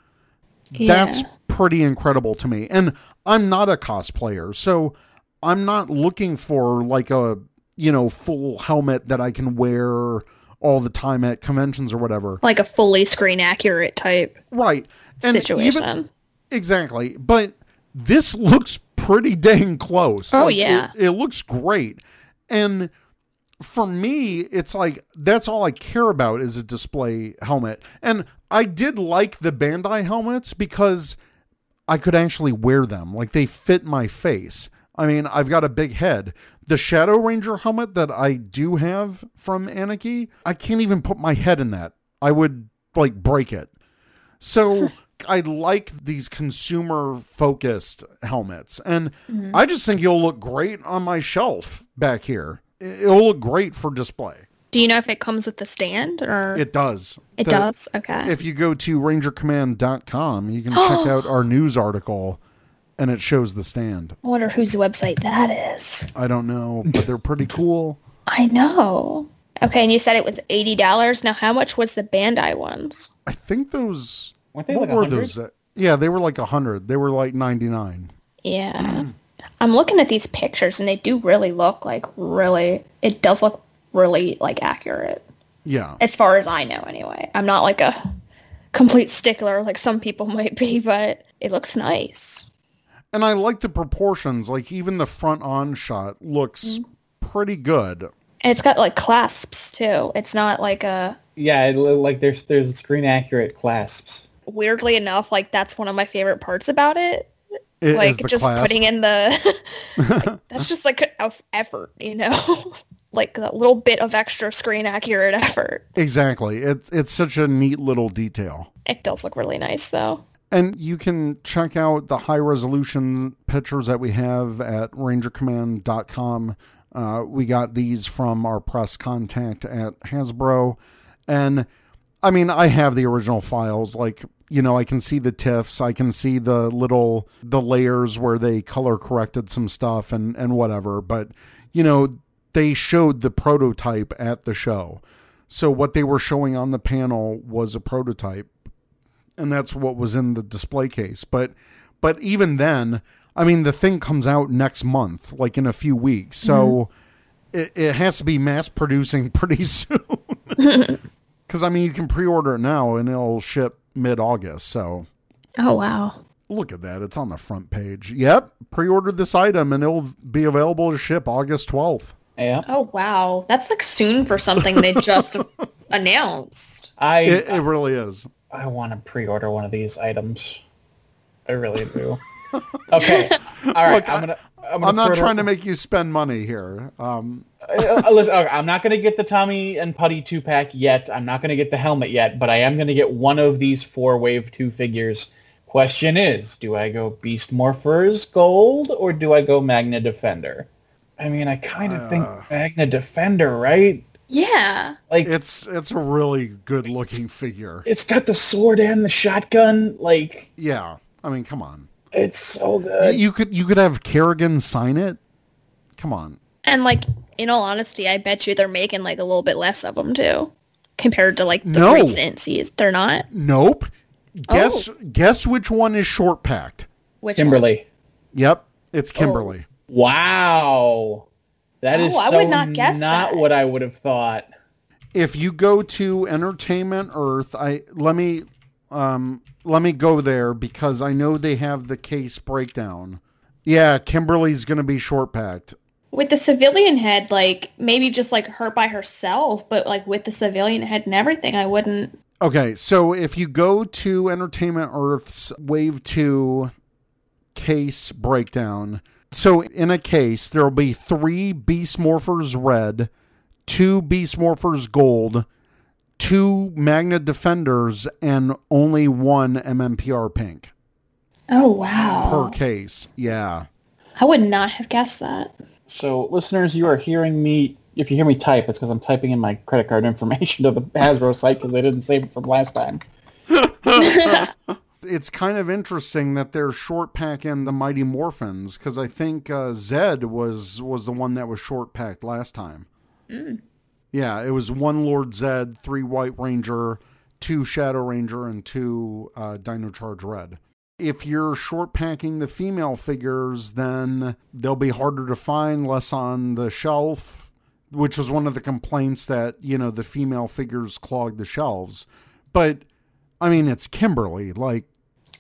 That's pretty incredible to me. And i'm not a cosplayer so i'm not looking for like a you know full helmet that i can wear all the time at conventions or whatever. Like a fully screen accurate type right. And situation. even Exactly. But this looks pretty dang close. Oh, Like, yeah. It, it looks great. And for me, it's like that's all I care about is a display helmet. And I did like the Bandai helmets because I could actually wear them. Like they fit my face. I mean, I've got a big head. The Shadow Ranger helmet that I do have from Anarchy, I can't even put my head in that. I would like break it. So I like these consumer focused helmets. And I just think it'll look great on my shelf back here. It- It'll look great for display. Do you know if it comes with the stand or It does. it The- does? Okay. If you go to rangercommand.com, you can check out our news article and it shows the stand. I wonder whose website that is. I don't know, but they're pretty cool. I know. Okay, and you said it was eighty dollars. Now, how much was the Bandai ones? I think those Weren't they what like were 100? those? at? Yeah, they were like a hundred. They were like ninety nine. Yeah, I'm looking at these pictures, and they do really look like really. It does look really like accurate, Yeah. as far as I know. Anyway, I'm not like a complete stickler like some people might be, but it looks nice. And I like the proportions. Like even the front on shot looks Mm-hmm. pretty good. And it's got like clasps too. It's not like a Yeah, it, like there's there's screen accurate clasps. Weirdly enough, like that's one of my favorite parts about it. It like just putting in the like, that's just like effort, you know? like a little bit of extra screen accurate effort. Exactly. It's it's such a neat little detail. It does look really nice though. And you can check out the high resolution pictures that we have at rangercommand.com. Uh, we got these from our press contact at Hasbro. And I mean, I have the original files. Like, you know, I can see the TIFFs. I can see the little, the layers where they color corrected some stuff and, and whatever. But, you know, they showed the prototype at the show. So what they were showing on the panel was a prototype and that's what was in the display case. But but even then, I mean, the thing comes out next month, like in a few weeks, so mm-hmm. it, it has to be mass producing pretty soon. Because I mean, you can pre-order it now and it'll ship mid-August. So Oh wow. look at that; it's on the front page. Yep, pre-order this item and it'll be available to ship August twelfth. Yeah, Oh wow. That's like soon for something they just announced. I It, it really is. I want to pre-order one of these items. I really do. Okay, all right. Look, I'm gonna. I'm, gonna I'm not trying to make you spend money here. Um, Uh, uh, listen, okay, I'm not going to get the Tommy and Putty two pack yet. I'm not going to get the helmet yet, but I am going to get one of these four Wave two figures. Question is, do I go Beast Morphers Gold or do I go Magna Defender? I mean, I kind of think Uh. Magna Defender, right? Yeah. Like It's it's a really good looking figure. it's got the sword and the shotgun. Like Yeah. I mean, come on. It's so good. You could you could have Kerrigan sign it. Come on. And like, in all honesty, I bet you they're making like a little bit less of them too, compared to like the No. recent seas. They're not. Nope. Guess Oh. guess which one is short packed. Which one? Kimberly. Yep, it's oh. Kimberly. Wow. That oh, is Oh, I so would not guess not that. what I would have thought. If you go to Entertainment Earth, I let me um let me go there because I know they have the case breakdown. Yeah, Kimberly's going to be short packed. With the civilian head, like maybe just like her by herself, but like with the civilian head and everything, I wouldn't. Okay, so if you go to Entertainment Earth's Wave 2 case breakdown, so in a case, there will be three Beast Morphers red, two Beast Morphers gold, two Magna Defenders, and only one MMPR pink Oh wow! per case. Yeah. I would not have guessed that. So listeners, you are hearing me. If you hear me type, it's because I'm typing in my credit card information to the Hasbro site because they didn't save it from last time. It's kind of interesting that they're short packing the Mighty Morphins because I think uh, Zed was was the one that was short packed last time. Yeah, it was one Lord Zed, three White Ranger, two Shadow Ranger, and two uh, Dino Charge Red. If you're short packing the female figures, then they'll be harder to find, less on the shelf, which was one of the complaints that, you know, the female figures clogged the shelves. But I mean, it's Kimberly. Like,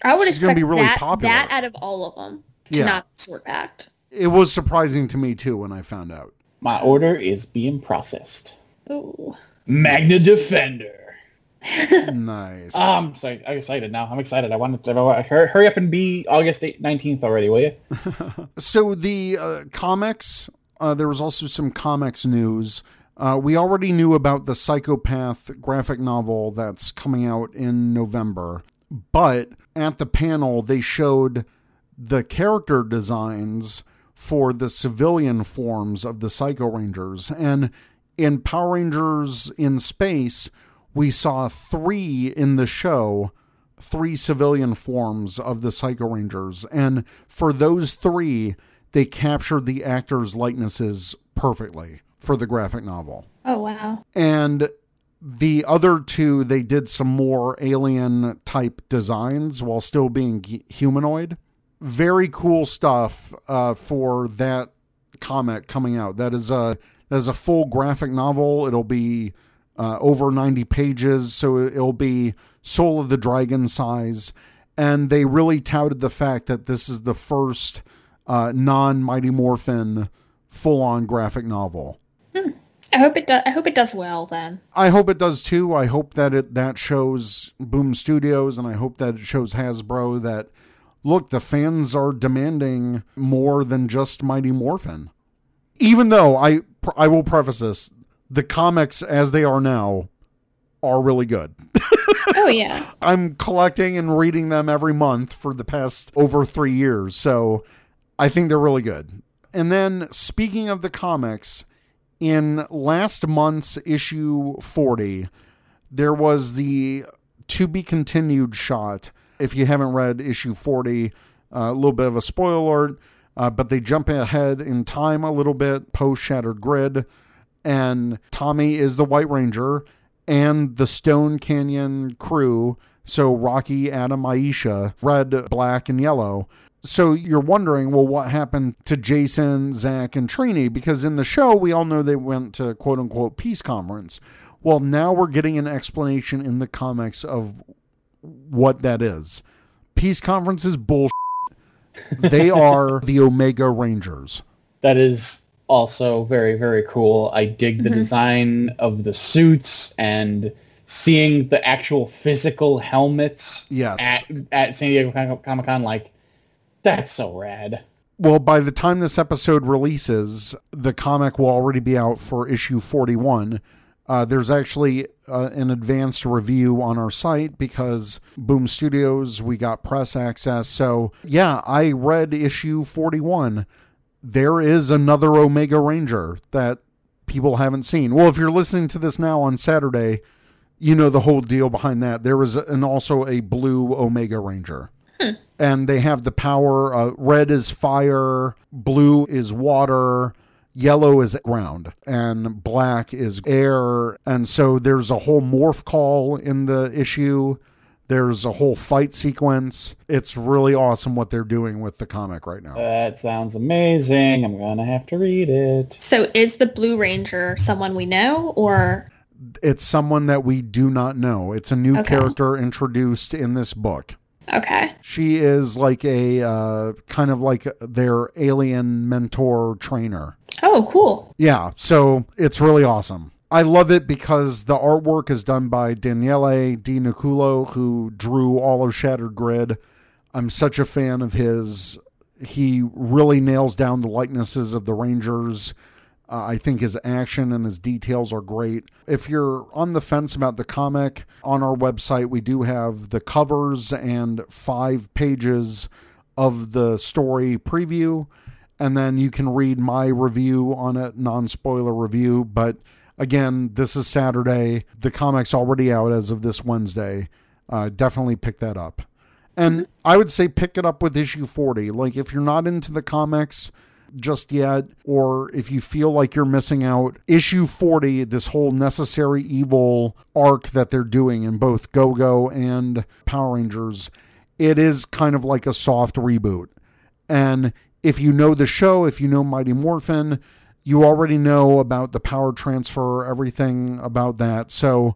I would She's gonna expect be really that, popular. that out of all of them to Yeah. not short packed. it was surprising to me too when I found out. My order is being processed. Ooh. Magna Defender. nice. I'm sorry, I'm excited now. I'm excited. I wanted to hurry, hurry up and be August 8th, 19th already, will you? so the uh, comics, uh, there was also some comics news. Uh, we already knew about the Psycho Path graphic novel that's coming out in November, but at the panel they showed the character designs for the civilian forms of the Psycho Rangers. And in Power Rangers in Space, we saw three in the show, three civilian forms of the Psycho Rangers. And for those three, they captured the actors' likenesses perfectly for the graphic novel. Oh wow. And the other two, they did some more alien type designs while still being humanoid. Very cool stuff uh, for that comic coming out. That is a is a full graphic novel. It'll be uh, over ninety pages, so it'll be Soul of the Dragon size. And they really touted the fact that this is the first uh, non Mighty Morphin full on graphic novel. I hope it does. I hope it does well then. I hope it does too. I hope that it that shows Boom Studios and I hope that it shows Hasbro that look, the fans are demanding more than just Mighty Morphin. Even though I I will preface this, the comics as they are now are really good. Oh yeah. I'm collecting and reading them every month for the past over 3 years, so I think they're really good. And then speaking of the comics, in last month's issue 40, there was the to be continued shot. If you haven't read issue 40, uh, a little bit of a spoiler alert, uh, but they jump ahead in time a little bit post Shattered Grid, and Tommy is the White Ranger, and the Stone Canyon crew. So Rocky, Adam, Aisha, red, black, and yellow. So you're wondering, well, what happened to Jason, Zach, and Trini? Because in the show, we all know they went to quote unquote peace conference. Well, now we're getting an explanation in the comics of what that is. Peace conference is bullshit. They are the Omega Rangers. That is also very, very cool. I dig the mm-hmm. design of the suits and seeing the actual physical helmets Yes. at, at San Diego Comic Con. Like, that's so rad. Well, by the time this episode releases, the comic will already be out for issue 41. Uh, there's actually uh, an advanced review on our site because Boom Studios, we got press access. So, yeah, I read issue 41. There is another Omega Ranger that people haven't seen. Well, if you're listening to this now on Saturday, you know the whole deal behind that. There was an also a blue Omega Ranger. And they have the power uh, red is fire, blue is water, yellow is ground, and black is air. And so there's a whole morph call in the issue. There's a whole fight sequence. It's really awesome what they're doing with the comic right now. That sounds amazing. I'm gonna have to read it. So is the Blue Ranger someone we know or It's someone that we do not know. It's a new Okay. character introduced in this book. okay. She is like a uh, kind of like their alien mentor trainer. Oh, cool. Yeah, so it's really awesome. I love it because the artwork is done by Daniele Di Nicuolo, who drew all of Shattered Grid. I'm such a fan of his. He really nails down the likenesses of the Rangers. Uh, I think his action and his details are great. If you're on the fence about the comic, on our website, we do have the covers and five pages of the story preview. And then you can read my review on it, non spoiler review. But again, this is Saturday. The comic's already out as of this Wednesday. Uh, definitely pick that up. And I would say pick it up with issue 40. Like, if you're not into the comics, just yet, or if you feel like you're missing out, issue 40, this whole necessary evil arc that they're doing in both Go Go and Power Rangers, it is kind of like a soft reboot. And if you know the show, if you know Mighty Morphin, you already know about the power transfer, everything about that. So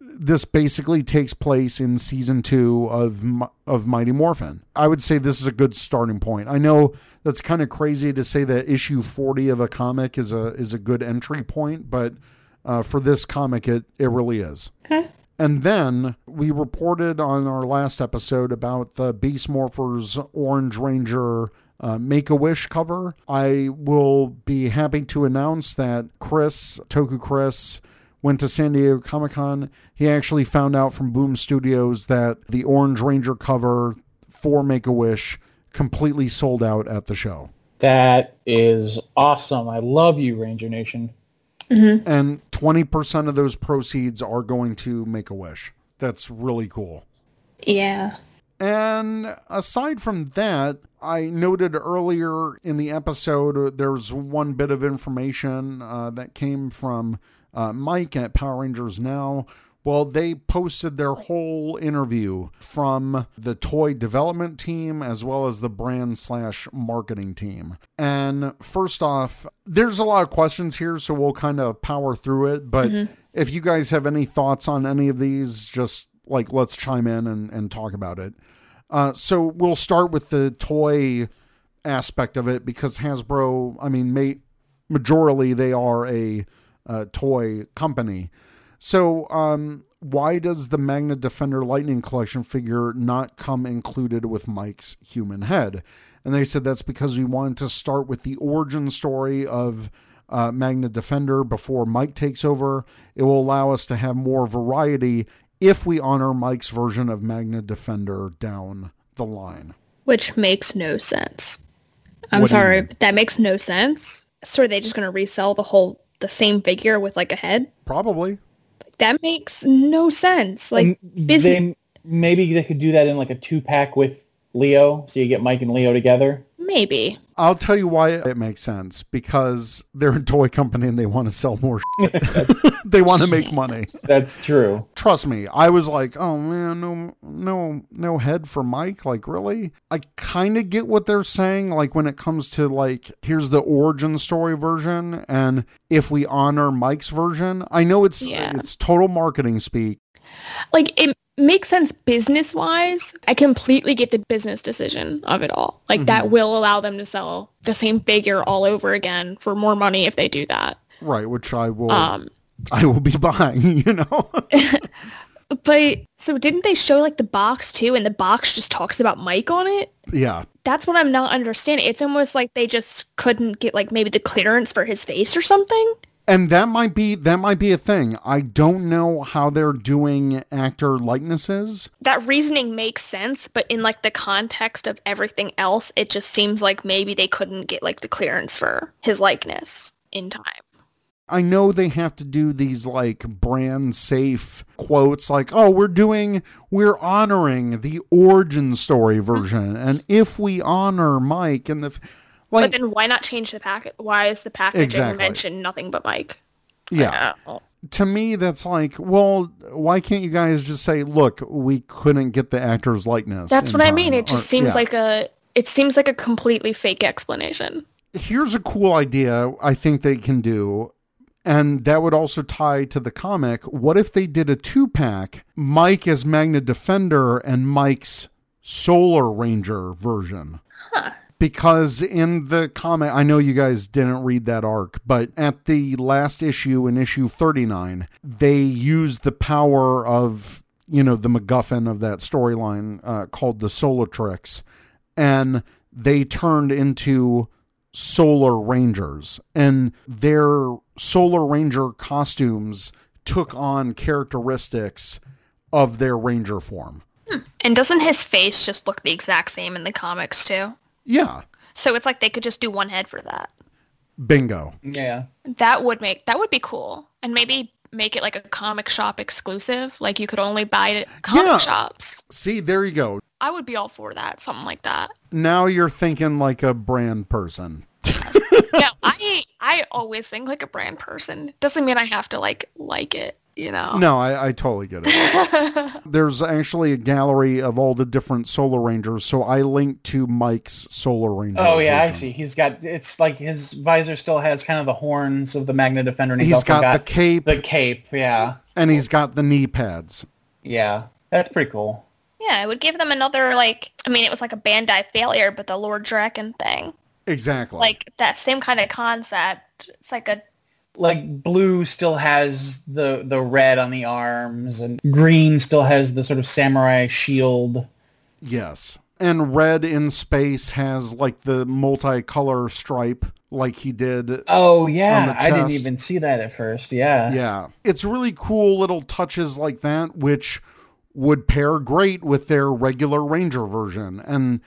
this basically takes place in season two of of Mighty Morphin. I would say this is a good starting point. I know that's kind of crazy to say that issue forty of a comic is a is a good entry point, but uh, for this comic, it it really is. Okay. And then we reported on our last episode about the Beast Morphers Orange Ranger uh, Make a Wish cover. I will be happy to announce that Chris, Toku Chris, went to San Diego Comic Con. He actually found out from Boom Studios that the Orange Ranger cover for Make a Wish completely sold out at the show. That is awesome. I love you, Ranger Nation. And 20% of those proceeds are going to Make a Wish. That's really cool. Yeah. And aside from that, I noted earlier in the episode uh, there's one bit of information uh, that came from uh, Mike at Power Rangers Now. Well, they posted their whole interview from the toy development team as well as the brand slash marketing team. And first off, there's a lot of questions here, so we'll kind of power through it. But if you guys have any thoughts on any of these, just like let's chime in and, and talk about it. Uh, so we'll start with the toy aspect of it because Hasbro, I mean, ma- majorly they are a uh, toy company. So, um, why does the Magna Defender Lightning Collection figure not come included with Mike's human head? And they said that's because we wanted to start with the origin story of uh, Magna Defender before Mike takes over. It will allow us to have more variety if we honor Mike's version of Magna Defender down the line. Which makes no sense. I'm What sorry, but that makes no sense. So are they just gonna resell the whole the same figure with like a head? Probably. That makes no sense. Like And busy- they- maybe they could do that in like a two pack with Leo, so you get Mike and Leo together. maybe. I'll tell you why it makes sense because they're a toy company and they want to sell more shit. they want to make money. That's true. Trust me, I was like, "Oh man, no no no head for Mike." Like, really? I kind of get what they're saying like when it comes to like here's the origin story version and if we honor Mike's version, I know it's Yeah. it's total marketing speak. Like it makes sense business wise. I completely get the business decision of it all. Like that will allow them to sell the same figure all over again for more money if they do that. Right, which I will Um I will be buying, you know. but so didn't they show like the box too and the box just talks about Mike on it? yeah, That's what I'm not understanding. It's almost like they just couldn't get like maybe the clearance for his face or something. And that might be that might be a thing. I don't know how they're doing actor likenesses. That reasoning makes sense, but in like the context of everything else, it just seems like maybe they couldn't get like the clearance for his likeness in time. I know they have to do these like brand safe quotes like, oh, we're doing, we're honoring the origin story version. And if we honor Mike and the, f- like, but then why not change the packet? Why is the packaging Exactly. mention nothing but Mike? yeah. To me, that's like, well, why can't you guys just say, look, we couldn't get the actor's likeness? That's what I mean. It just or- seems yeah. like a it seems like a completely fake explanation. here's a cool idea I think they can do. And that would also tie to the comic. What if they did a two pack Mike as Magna Defender and Mike's Solar Ranger version? Because in the comic, I know you guys didn't read that arc, but at the last issue in issue 39, they used the power of, you know, the MacGuffin of that storyline uh, called the Solatrix, and they turned into Solar Rangers, and their Solar Ranger costumes took on characteristics of their Ranger form. And doesn't his face just look the exact same in the comics too? Yeah, So it's like they could just do one head for that. bingo. Yeah. That would make that would be cool. And maybe make it like a comic shop exclusive. Like you could only buy it at comic Yeah. shops. See, there you go. I would be all for that. Something like that. Now you're thinking like a brand person. yeah, I I always think like a brand person. Doesn't mean I have to like like it, you know. No, I, I totally get it. There's actually a gallery of all the different Solar Rangers, so I linked to Mike's Solar Ranger. Oh yeah, I see. He's got it's like his visor still has kind of the horns of the Magna Defender, and he's, He's also got, got, the cape the cape. Yeah, and he's got the knee pads. yeah, that's pretty cool. Yeah, it would give them another like I mean it was like a Bandai failure, but the Lord Drakkon thing. Exactly. Like that same kind of concept. It's like a Like blue still has the the red on the arms, and green still has the sort of samurai shield. yes. And red in space has like the multicolor stripe like he did Oh yeah, I didn't even see that at first. Yeah, Yeah. It's really cool little touches like that, which would pair great with their regular Ranger version. And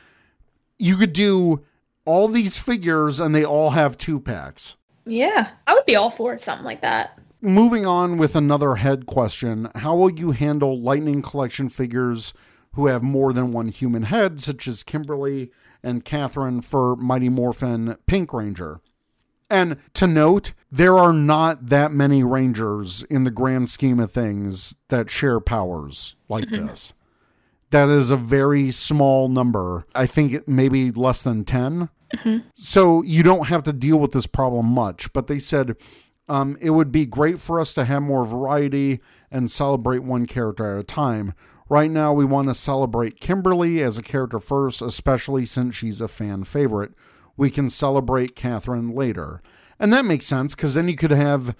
you could do all these figures and they all have two packs. Yeah. I would be all for something like that. Moving on with another head question How will you handle Lightning Collection figures who have more than one human head, such as Kimberly and Katherine for Mighty Morphin Pink Ranger? And to note, there are not that many Rangers in the grand scheme of things that share powers like this. That is a very small number. I think maybe less than 10. So you don't have to deal with this problem much. But they said um, it would be great for us to have more variety and celebrate one character at a time. Right now, we want to celebrate Kimberly as a character first, especially since she's a fan favorite. We can celebrate Katherine later. And that makes sense because then you could have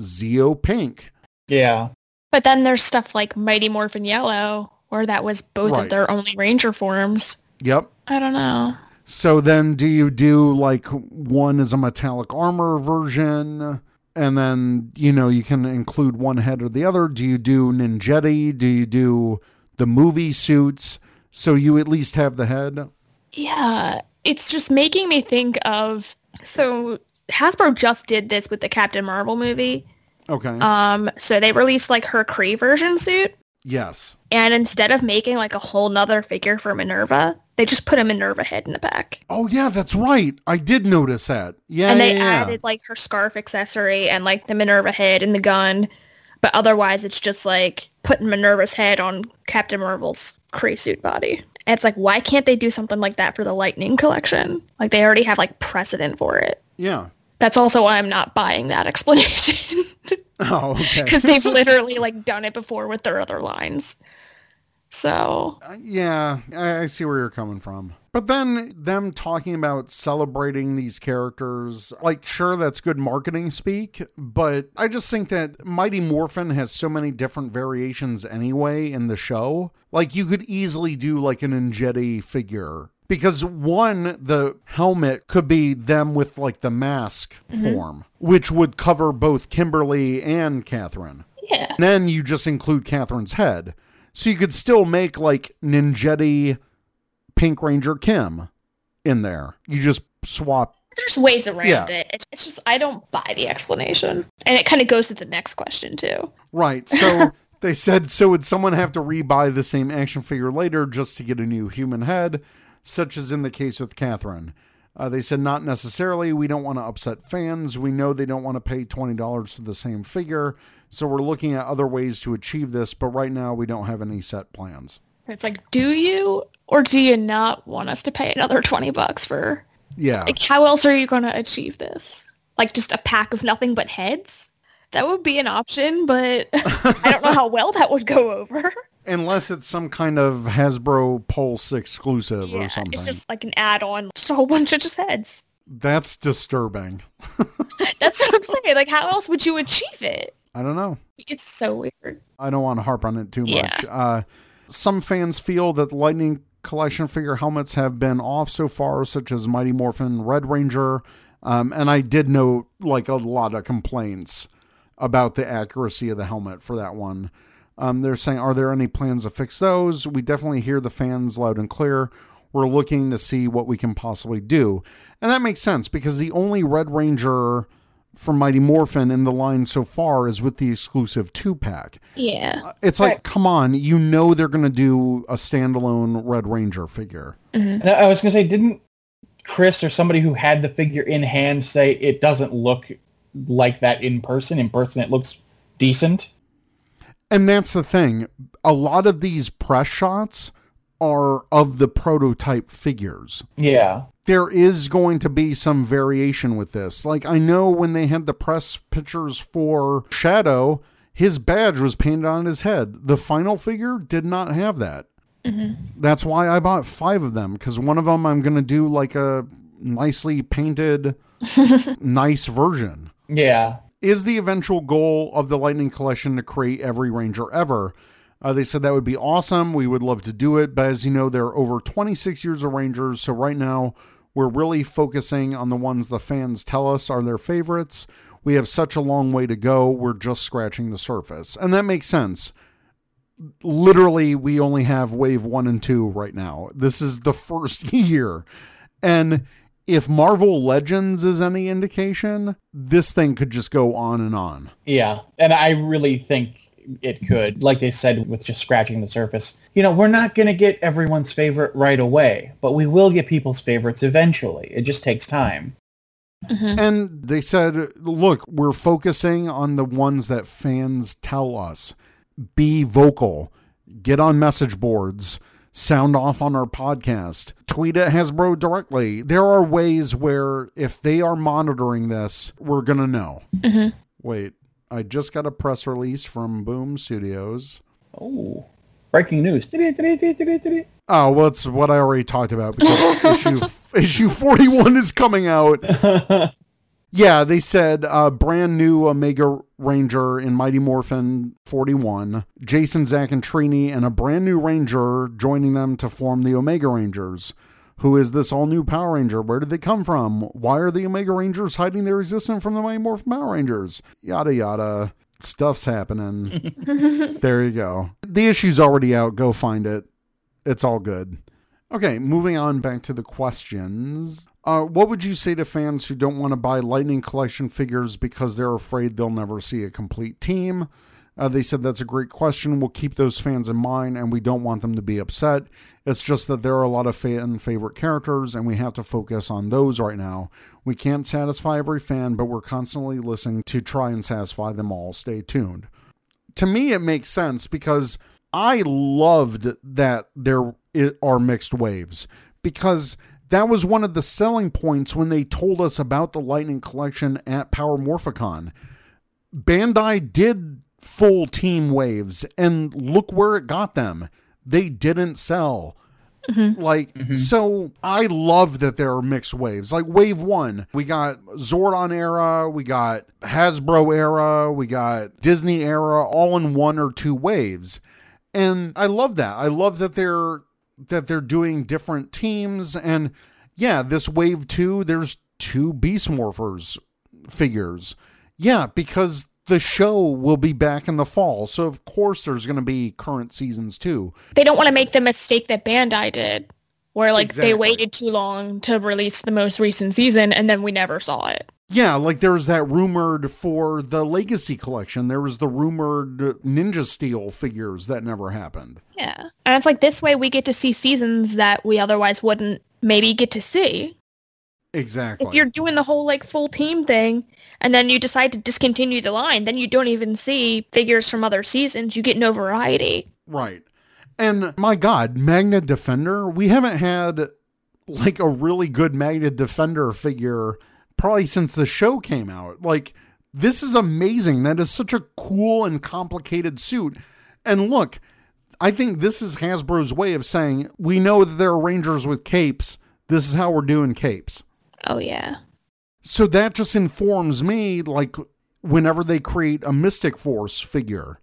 Zeo Pink. yeah. But then there's stuff like Mighty Morphin Yellow, where that was both Right. of their only ranger forms. Yep. I don't know. So then do you do like one is a metallic armor version? And then, you know, you can include one head or the other. Do you do Ninjetti? Do you do the movie suits? So you at least have the head? Yeah, it's just making me think of so Hasbro just did this with the Captain Marvel movie. Okay. Um, so they released like her Kree version suit, yes. and instead of making like a whole nother figure for Minn-Erva, they just put a Minn-Erva head in the back. Oh, yeah, that's right. I did notice that. Yeah. and they yeah, yeah. added like her scarf accessory and like the Minn-Erva head and the gun. But otherwise, it's just like putting Minn-Erva's head on Captain Marvel's Kree suit body. And it's like, why can't they do something like that for the Lightning collection? Like they already have like precedent for it. Yeah. That's also why I'm not buying that explanation Oh, okay. because they've literally like done it before with their other lines. So Uh, yeah, I, I see where you're coming from. But then them talking about celebrating these characters, like, sure, that's good marketing speak, but I just think that Mighty Morphin has so many different variations anyway in the show. Like, you could easily do like a Ninjetti figure. Because one, the helmet could be them with like the mask mm-hmm. form, which would cover both Kimberly and Katherine. yeah, Then you just include Katherine's head. So you could still make like Ninjetti Pink Ranger Kim in there. You just swap There's ways around Yeah. it. It's just I don't buy the explanation, and it kind of goes to the next question too. Right. So they said, so would someone have to rebuy the same action figure later just to get a new human head, such as in the case with Katherine? Uh, they said, not necessarily. We don't want to upset fans. We know they don't want to pay $20 for the same figure. So we're looking at other ways to achieve this, but right now we don't have any set plans. It's like, do you or do you not want us to pay another twenty bucks for? Yeah. Like, how else are you going to achieve this? Like, just a pack of nothing but heads? That would be an option, but I don't know how well that would go over. Unless it's some kind of Hasbro Pulse exclusive yeah, or something. it's just like an add-on, just a whole bunch of just heads. That's disturbing. That's what I'm saying. Like, how else would you achieve it? I don't know. It's so weird. I don't want to harp on it too Yeah. much. Uh, some fans feel that Lightning Collection figure helmets have been off so far, such as Mighty Morphin Red Ranger. Um, and I did note like a lot of complaints about the accuracy of the helmet for that one. Um, they're saying, are there any plans to fix those? We definitely hear the fans loud and clear. We're looking to see what we can possibly do. And that makes sense because the only Red Ranger from Mighty Morphin in the line so far is with the exclusive two pack. Yeah. It's like, come on, you know they're going to do a standalone Red Ranger figure. And I was gonna say, didn't Chris or somebody who had the figure in hand say it doesn't look like that in person? In person, it looks decent. And that's the thing. A lot of these press shots are of the prototype figures. Yeah. There is going to be some variation with this. Like, I know when they had the press pictures for Shadow, his badge was painted on his head. The final figure did not have that. Mm-hmm. That's why I bought five of them because one of them I'm going to do like a nicely painted, nice version. Yeah. Is the eventual goal of the Lightning Collection to create every Ranger ever? Uh, they said that would be awesome. We would love to do it. But as you know, there are over 26 years of Rangers. So right now, we're really focusing on the ones the fans tell us are their favorites. We have such a long way to go. We're just scratching the surface. And that makes sense. Literally, we only have wave one and two right now. This is the first year. And if Marvel Legends is any indication, this thing could just go on and on. Yeah. And I really think it could. Like they said, with just scratching the surface. You know, we're not going to get everyone's favorite right away, but we will get people's favorites eventually. It just takes time. Mm-hmm. And they said, look, we're focusing on the ones that fans tell us. Be vocal, get on message boards, sound off on our podcast, tweet at Hasbro directly. There are ways where if they are monitoring this, we're going to know. Mm-hmm. Wait, I just got a press release from Boom Studios. Oh. Breaking news. Oh, well, it's what I already talked about because issue issue forty one is coming out. Yeah, they said uh, brand new Omega Ranger in Mighty Morphin 41, Jason, Zach, and Trini, and a brand new Ranger joining them to form the Omega Rangers. Who is this all new Power Ranger? Where did they come from? Why are the Omega Rangers hiding their existence from the Mighty Morphin Power Rangers? Yada yada. Stuff's happening. there you go. The issue's already out. Go find it. It's all good. Okay, moving on back to the questions. Uh, what would you say to fans who don't want to buy Lightning Collection figures because they're afraid they'll never see a complete team? Uh, they said that's a great question. We'll keep those fans in mind and we don't want them to be upset. It's just that there are a lot of fan favorite characters and we have to focus on those right now. We can't satisfy every fan, but we're constantly listening to try and satisfy them all. Stay tuned. To me, it makes sense because I loved that there are mixed waves because that was one of the selling points when they told us about the Lightning Collection at Power Morphicon. Bandai did full team waves, and look where it got them. They didn't sell. Mm-hmm. Like, mm-hmm. so I love that there are mixed waves. Like, wave one, we got Zordon era, we got Hasbro era, we got Disney era, all in one or two waves. And I love that. I love that they're that they're doing different teams. And yeah, this wave two, there's two Beast Morphers figures. Yeah, because the show will be back in the fall. So of course there's gonna be current seasons too. They don't want to make the mistake that Bandai did where like Exactly. they waited too long to release the most recent season and then we never saw it. Yeah, like there was that rumored for the Legacy collection. There was the rumored Ninja Steel figures that never happened. Yeah. And it's like this way we get to see seasons that we otherwise wouldn't maybe get to see. Exactly. If you're doing the whole like full team thing and then you decide to discontinue the line, then you don't even see figures from other seasons. You get no variety. Right. And my God, Magna Defender, we haven't had like a really good Magna Defender figure probably since the show came out. Like, this is amazing. That is such a cool and complicated suit. And look, I think this is Hasbro's way of saying we know that there are Rangers with capes. This is how we're doing capes. Oh yeah. So that just informs me, like, whenever they create a Mystic Force figure,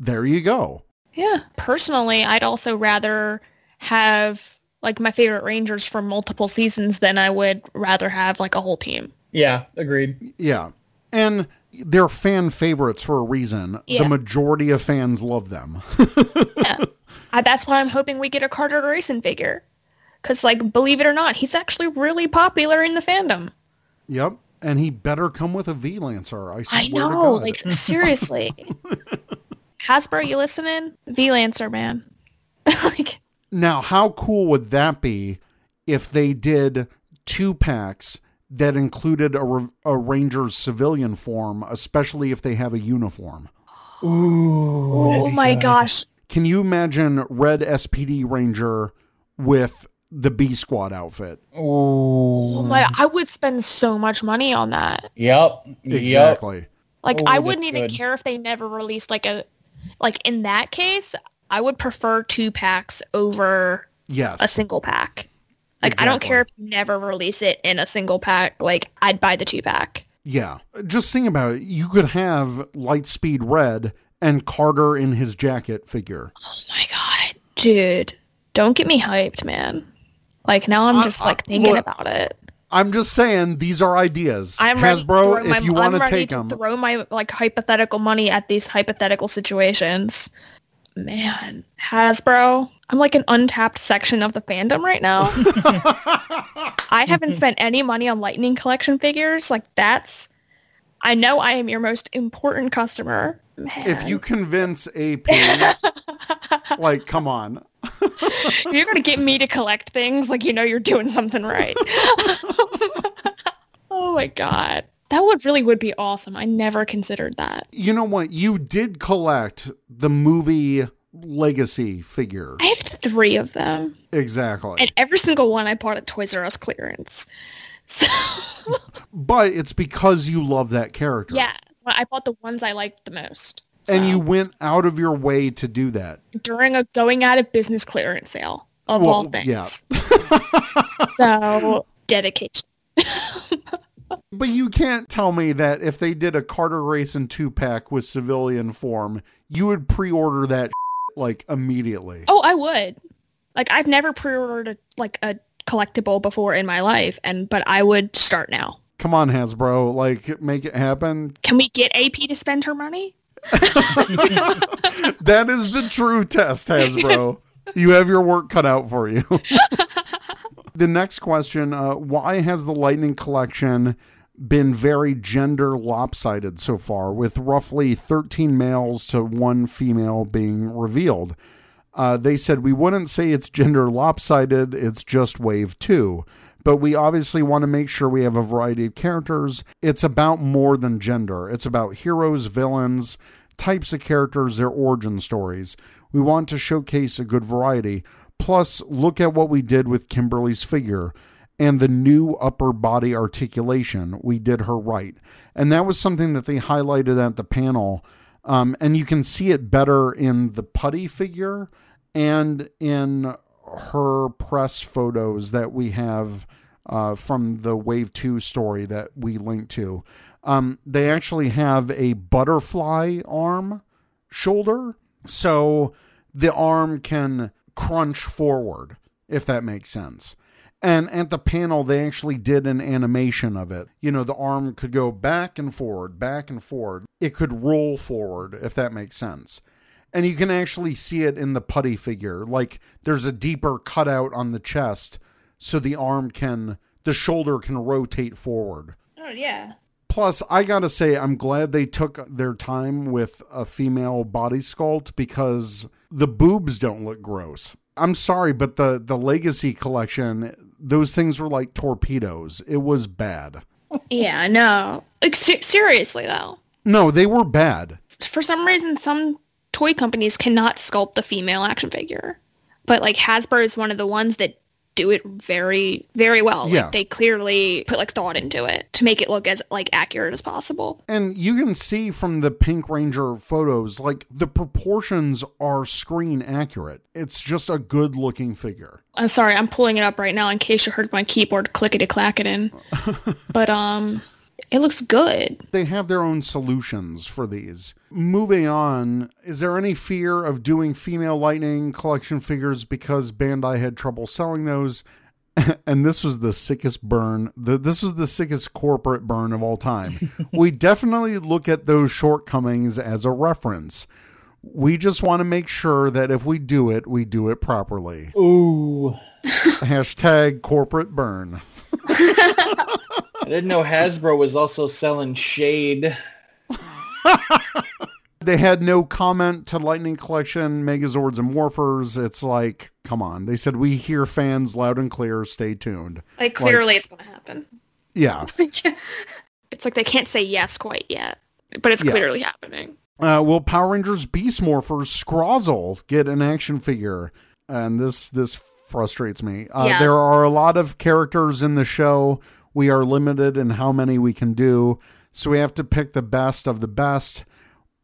there you go. Yeah. Personally, I'd also rather have like my favorite Rangers for multiple seasons than I would rather have like a whole team. Yeah, agreed. Yeah. And they're fan favorites for a reason. Yeah. The majority of fans love them. Yeah. I, that's why I'm hoping we get a Carter Grayson figure. Cause like, believe it or not, he's actually really popular in the fandom. yep. And he better come with a V Lancer. I swear I to know, God. like seriously. Hasbro, you listening? V Lancer, man. like, now, how cool would that be if they did two packs that included a, a Ranger's civilian form, especially if they have a uniform? oh my gosh. Can you imagine Red SPD Ranger with the B Squad outfit? Oh my, I would spend so much money on that. Yep. Yep. Exactly. Like, Oh, I wouldn't even good. care if they never released like a, like in that case, I would prefer two packs over Yes. a single pack. Like, I don't care if you never release it in a single pack. Like, I'd buy the two pack. Yeah. Just think about it. You could have Lightspeed Red and Carter in his jacket figure. Oh my god, dude! Don't get me hyped, man. Like now, I'm just I- like thinking look, about it. I'm just saying these are ideas. I'm ready to Hasbro, throw my, if you want to take to them, throw my like hypothetical money at these hypothetical situations. Man, Hasbro, I'm like an untapped section of the fandom right now. I haven't spent any money on Lightning Collection figures. Like that's, I know I am your most important customer. Man. if you convince AP, like, come on. If you're gonna get me to collect things, like you know you're doing something right. oh my god. That would really would be awesome. I never considered that. You know what? You did collect the movie Legacy figure. I have three of them. Exactly. And every single one I bought at Toys R Us clearance. So But it's because you love that character. yeah. I bought the ones I liked the most. And you went out of your way to do that. during a going out of business clearance sale of all Well, things. yeah. so dedication. But you can't tell me that if they did a Carter Grayson two pack with civilian form, you would pre order that like immediately. Oh, I would. Like I've never pre-ordered a, like a collectible before in my life, and but I would start now. Come on, Hasbro, like make it happen. Can we get AP to spend her money? That is the true test, Hasbro. you have your work cut out for you. the next question uh, Why has the Lightning Collection been very gender lopsided so far, with roughly 13 males to one female being revealed? Uh, they said we wouldn't say it's gender lopsided, it's just wave two. But we obviously want to make sure we have a variety of characters. It's about more than gender, it's about heroes, villains, types of characters, their origin stories. We want to showcase a good variety. Plus, look at what we did with Kimberly's figure and the new upper body articulation. We did her right. And that was something that they highlighted at the panel. Um, and you can see it better in the putty figure and in her press photos that we have uh, from the Wave 2 story that we linked to. Um, they actually have a butterfly arm shoulder. So the arm can crunch forward, if that makes sense. And at the panel, they actually did an animation of it. You know, the arm could go back and forward, back and forward. It could roll forward, if that makes sense. And you can actually see it in the putty figure. Like there's a deeper cutout on the chest so the arm can the shoulder can rotate forward. Oh yeah. Plus, I gotta say, I'm glad they took their time with a female body sculpt because the boobs don't look gross. I'm sorry, but the the Legacy collection, those things were like torpedoes. It was bad. Yeah, no. Like, se- seriously though, No, they were bad. for some reason, some toy companies cannot sculpt a female action figure, but like Hasbro is one of the ones that do it very, very well. Yeah. Like they clearly put like thought into it to make it look as like accurate as possible. And you can see from the Pink Ranger photos, like the proportions are screen accurate. It's just a good looking figure. I'm sorry, I'm pulling it up right now in case you heard my keyboard clickety clacking. In. But um, it looks good. They have their own solutions for these. Moving on, is there any fear of doing female lightning collection figures because Bandai had trouble selling those? and this was the sickest burn. The, this was the sickest corporate burn of all time. we definitely look at those shortcomings as a reference. We just want to make sure that if we do it, we do it properly. Ooh. Hashtag corporate burn. I didn't know Hasbro was also selling shade. They had no comment to Lightning Collection, Megazords, and Morphers. It's like, come on. They said, we hear fans loud and clear. Stay tuned. Like clearly, it's gonna happen. Yeah. It's like they can't say yes quite yet, but it's Yeah. clearly happening. Uh, will Power Rangers Beast Morphers Scrozzle get an action figure? And this this frustrates me. Uh, Yeah. There are a lot of characters in the show. We are limited in how many we can do, so we have to pick the best of the best.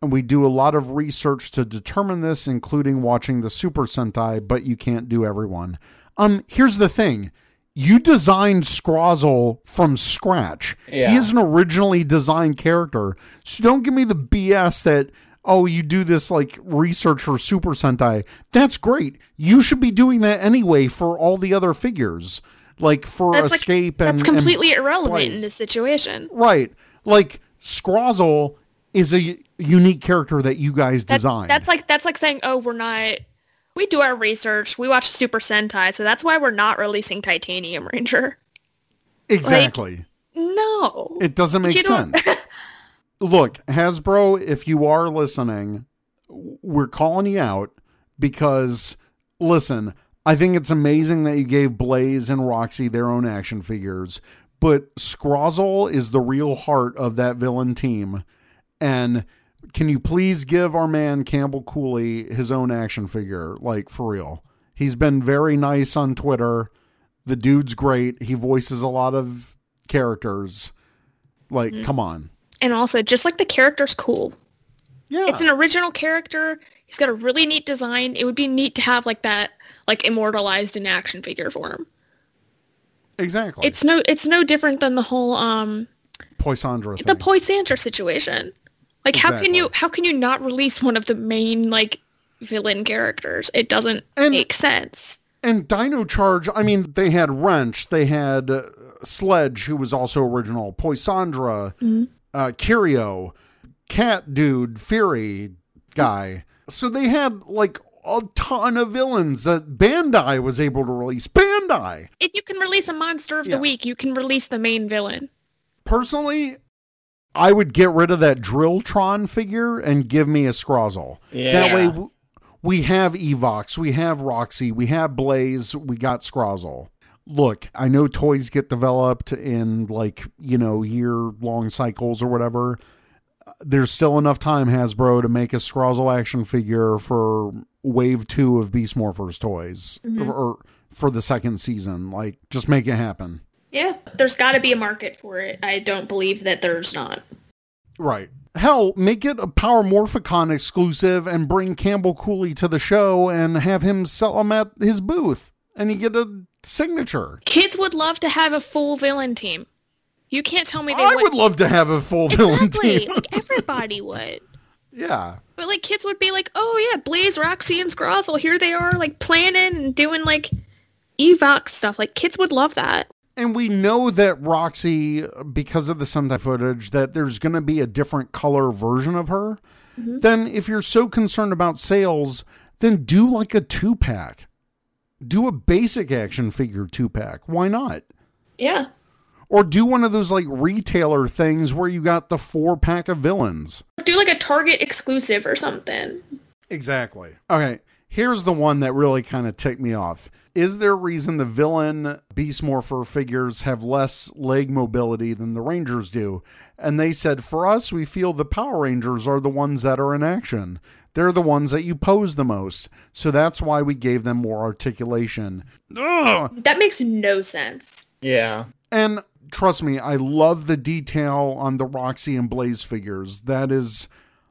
And we do a lot of research to determine this, including watching the Super Sentai, but you can't do everyone. Um, here's the thing. You designed Scrozzle from scratch. Yeah. He is an originally designed character. So don't give me the BS that, oh, you do this like research for Super Sentai. That's great. You should be doing that anyway for all the other figures. Like for That's like- Escape and That's and completely irrelevant in this situation. Right. Like Scrozzle is a unique character that you guys That, designed. that's like that's like saying, oh, we're not. We do our research. We watch Super Sentai, so that's why we're not releasing Titanium Ranger. exactly. No. it doesn't make you sense. Look, Hasbro, if you are listening, we're calling you out because listen, I think it's amazing that you gave Blaze and Roxy their own action figures, but Scrozzle is the real heart of that villain team. And can you please give our man Campbell Cooley his own action figure? Like for real. He's been very nice on Twitter. The dude's great. He voices a lot of characters. Like, Mm. come on. And also, just like the character's cool. Yeah. It's an original character. He's got a really neat design. It would be neat to have like that, like immortalized in action figure form. exactly. It's no, it's no different than the whole um Poisandra thing. the Poisandra situation. Like, how can you how can you not release one of the main like villain characters? It doesn't And- make sense. and Dino Charge, I mean, they had Wrench, they had uh, Sledge, who was also original, Poisandra, uh, Curio, Cat Dude, Fury guy. So they had like a ton of villains that Bandai was able to release. Bandai! If you can release a monster of Yeah. the week, you can release the main villain. Personally, I would get rid of that Drilltron figure and give me a Scrozzle. That way, w- we have Evox, we have Roxy, we have Blaze, we got Scrozzle. Look, I know toys get developed in like, you know, year long cycles or whatever. There's still enough time, Hasbro, to make a Scrozzle action figure for wave two of Beast Morphers toys mm-hmm. or for the second season. Like, just make it happen. Yeah, there's got to be a market for it. I don't believe that there's not. Right. Hell, make it a Power Morphicon exclusive and bring Campbell Cooley to the show and have him sell them at his booth. And you get a signature. Kids would love to have a full villain team. You can't tell me they I would. love to have a full villain exactly. team. like everybody would. yeah. But like kids would be like, oh yeah, Blaze, Roxy, and Scrozzle, here they are, like planning and doing like Evox stuff. Like kids would love that. And we know that Roxy, because of the Sentai footage, that there's going to be a different color version of her. Mm-hmm. then if you're so concerned about sales, then do like a two pack. Do a basic action figure two pack. Why not? Yeah. Or do one of those like retailer things where you got the four pack of villains. Do like a Target exclusive or something. Exactly. Okay, here's the one that really kind of ticked me off. Is there a reason the villain Beast Morpher figures have less leg mobility than the Rangers do? And they said, for us, we feel the Power Rangers are the ones that are in action. They're the ones that you pose the most. So that's why we gave them more articulation. Ugh! That makes no sense. Yeah. And trust me, I love the detail on the Roxy and Blaze figures. That is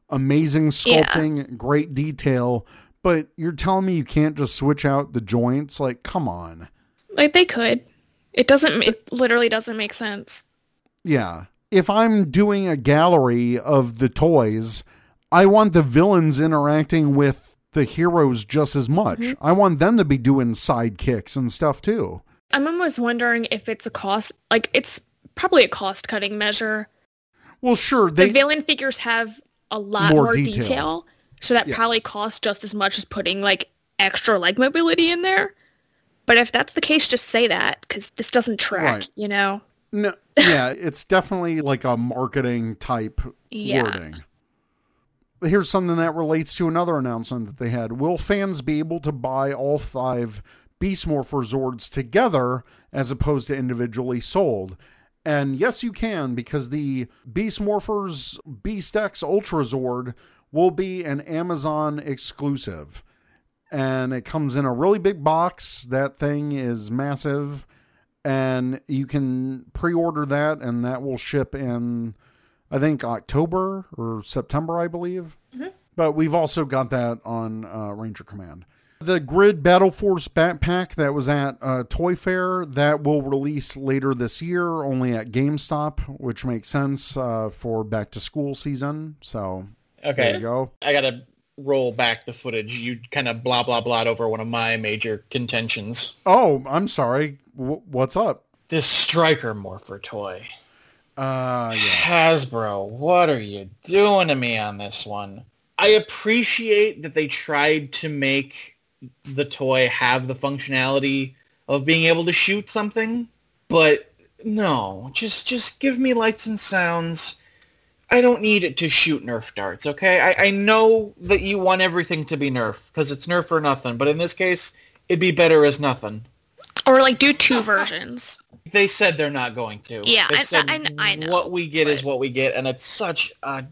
amazing Yeah. sculpting, great detail. But you're telling me you can't just switch out the joints? Like, come on. Like they could. It doesn't. It literally doesn't make sense. Yeah. If I'm doing a gallery of the toys, I want the villains interacting with the heroes just as much. Mm-hmm. I want them to be doing sidekicks and stuff too. I'm almost wondering if it's a cost. Like it's probably a cost cutting measure. Well, sure, the they villain figures have a lot More more, detail. detail. so that Yeah. probably costs just as much as putting like extra leg mobility in there. But if that's the case, just say that because this doesn't track. Right. You know. No, yeah, it's definitely like a marketing type Yeah. wording. Here's something that relates to another announcement that they had. Will fans be able to buy all five Beast Morpher Zords together as opposed to individually sold? And yes, you can because the Beast Morphers Beast X Ultra Zord will be an Amazon exclusive. And it comes in a really big box. That thing is massive and you can pre-order that and that will ship in i think october or september i believe but we've also got that on uh, ranger command the grid battle force backpack that was at uh, toy fair that will release later this year only at gamestop which makes sense uh, for back to school season so there Okay. you go I gotta roll back the footage. You kind of blah blah blah over one of my major contentions. oh i'm sorry w- what's up This striker morpher toy. uh yeah Hasbro, what are you doing to me on this one? I appreciate that they tried to make the toy have the functionality of being able to shoot something, but no, just just give me lights and sounds. I don't need it to shoot Nerf darts, okay? I, I know that you want everything to be Nerf, because it's Nerf or nothing, but in this case, it'd be better as nothing. Or like do two versions. They said they're not going to. Yeah, they I- said I- I know, what we get is what we get, and it's such a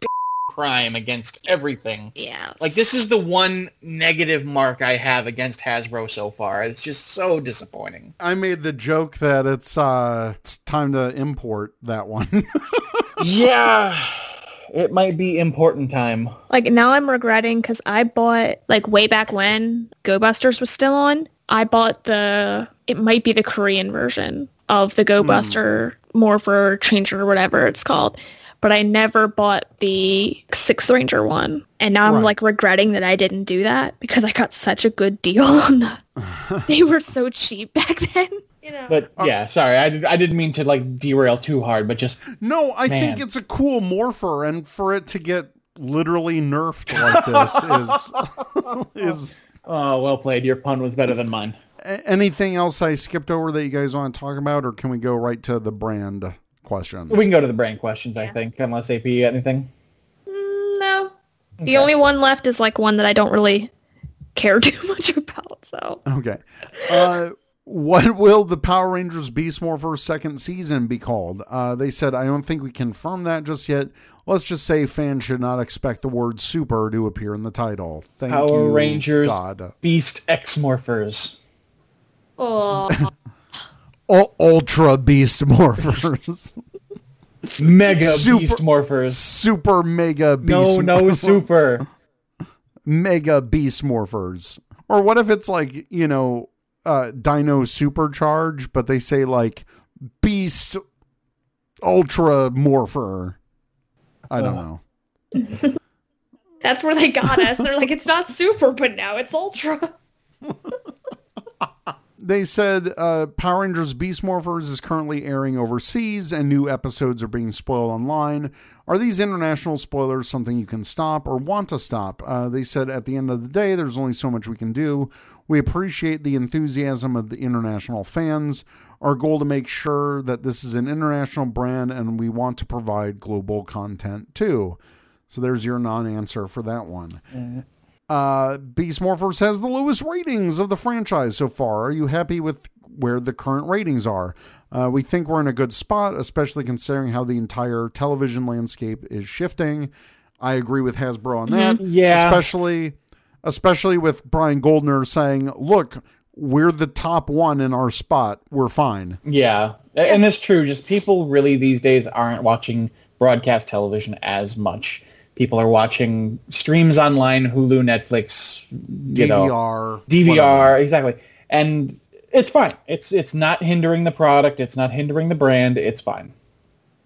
crime against everything. Yeah. Like this is the one negative mark I have against Hasbro so far. It's just so disappointing. I made the joke that it's uh it's time to import that one. yeah, it might be important time. Like now I'm regretting because I bought like way back when Go Busters was still on. I bought the it might be the Korean version of the Go Buster Morpher Changer or whatever it's called. But I never bought the Sixth Ranger one. And now I'm like regretting that I didn't do that because I got such a good deal on them. they were so cheap back then. You know. But uh, yeah, sorry, I, did, I didn't mean to like derail too hard, but just no, I think it's a cool morpher, and for it to get literally nerfed like this is is oh, well played. Your pun was better than mine. Anything else I skipped over that you guys want to talk about, or can we go right to the brand questions? We can go to the brain questions, I think, unless AP you got anything. Mm, no. The only one left is like one that I don't really care too much about. So Okay. Uh, what will the Power Rangers Beast Morphers second season be called? Uh, they said, I don't think we confirm that just yet. Let's just say fans should not expect the word super to appear in the title. Thank you. Power you, Rangers God. Beast X Morphers. oh, U- Ultra Beast Morphers. Mega Super- Beast Morphers. super Mega Beast No, no super. Mega Beast Morphers. Or what if it's like, you know, uh, Dino Supercharge, but they say like Beast Ultra Morpher. I don't Oh. know. that's where they got us. They're like, it's not super, but now it's ultra. they said uh, Power Rangers Beast Morphers is currently airing overseas and new episodes are being spoiled online. Are these international spoilers something you can stop or want to stop? Uh, they said at the end of the day, there's only so much we can do. We appreciate the enthusiasm of the international fans. Our goal to make sure that this is an international brand and we want to provide global content too. So there's your non answer for that one. Uh, Beast Morphers has the lowest ratings of the franchise so far. Are you happy with where the current ratings are? Uh, we think we're in a good spot, especially considering how the entire television landscape is shifting. I agree with Hasbro on that. Yeah. Especially, especially with Brian Goldner saying, look, we're the top one in our spot. We're fine. Yeah, and it's true. Just people really these days aren't watching broadcast television as much. People are watching streams online, Hulu, Netflix, you know, DVR. DVR, whatever. exactly. And it's fine. It's it's not hindering the product. It's not hindering the brand. It's fine.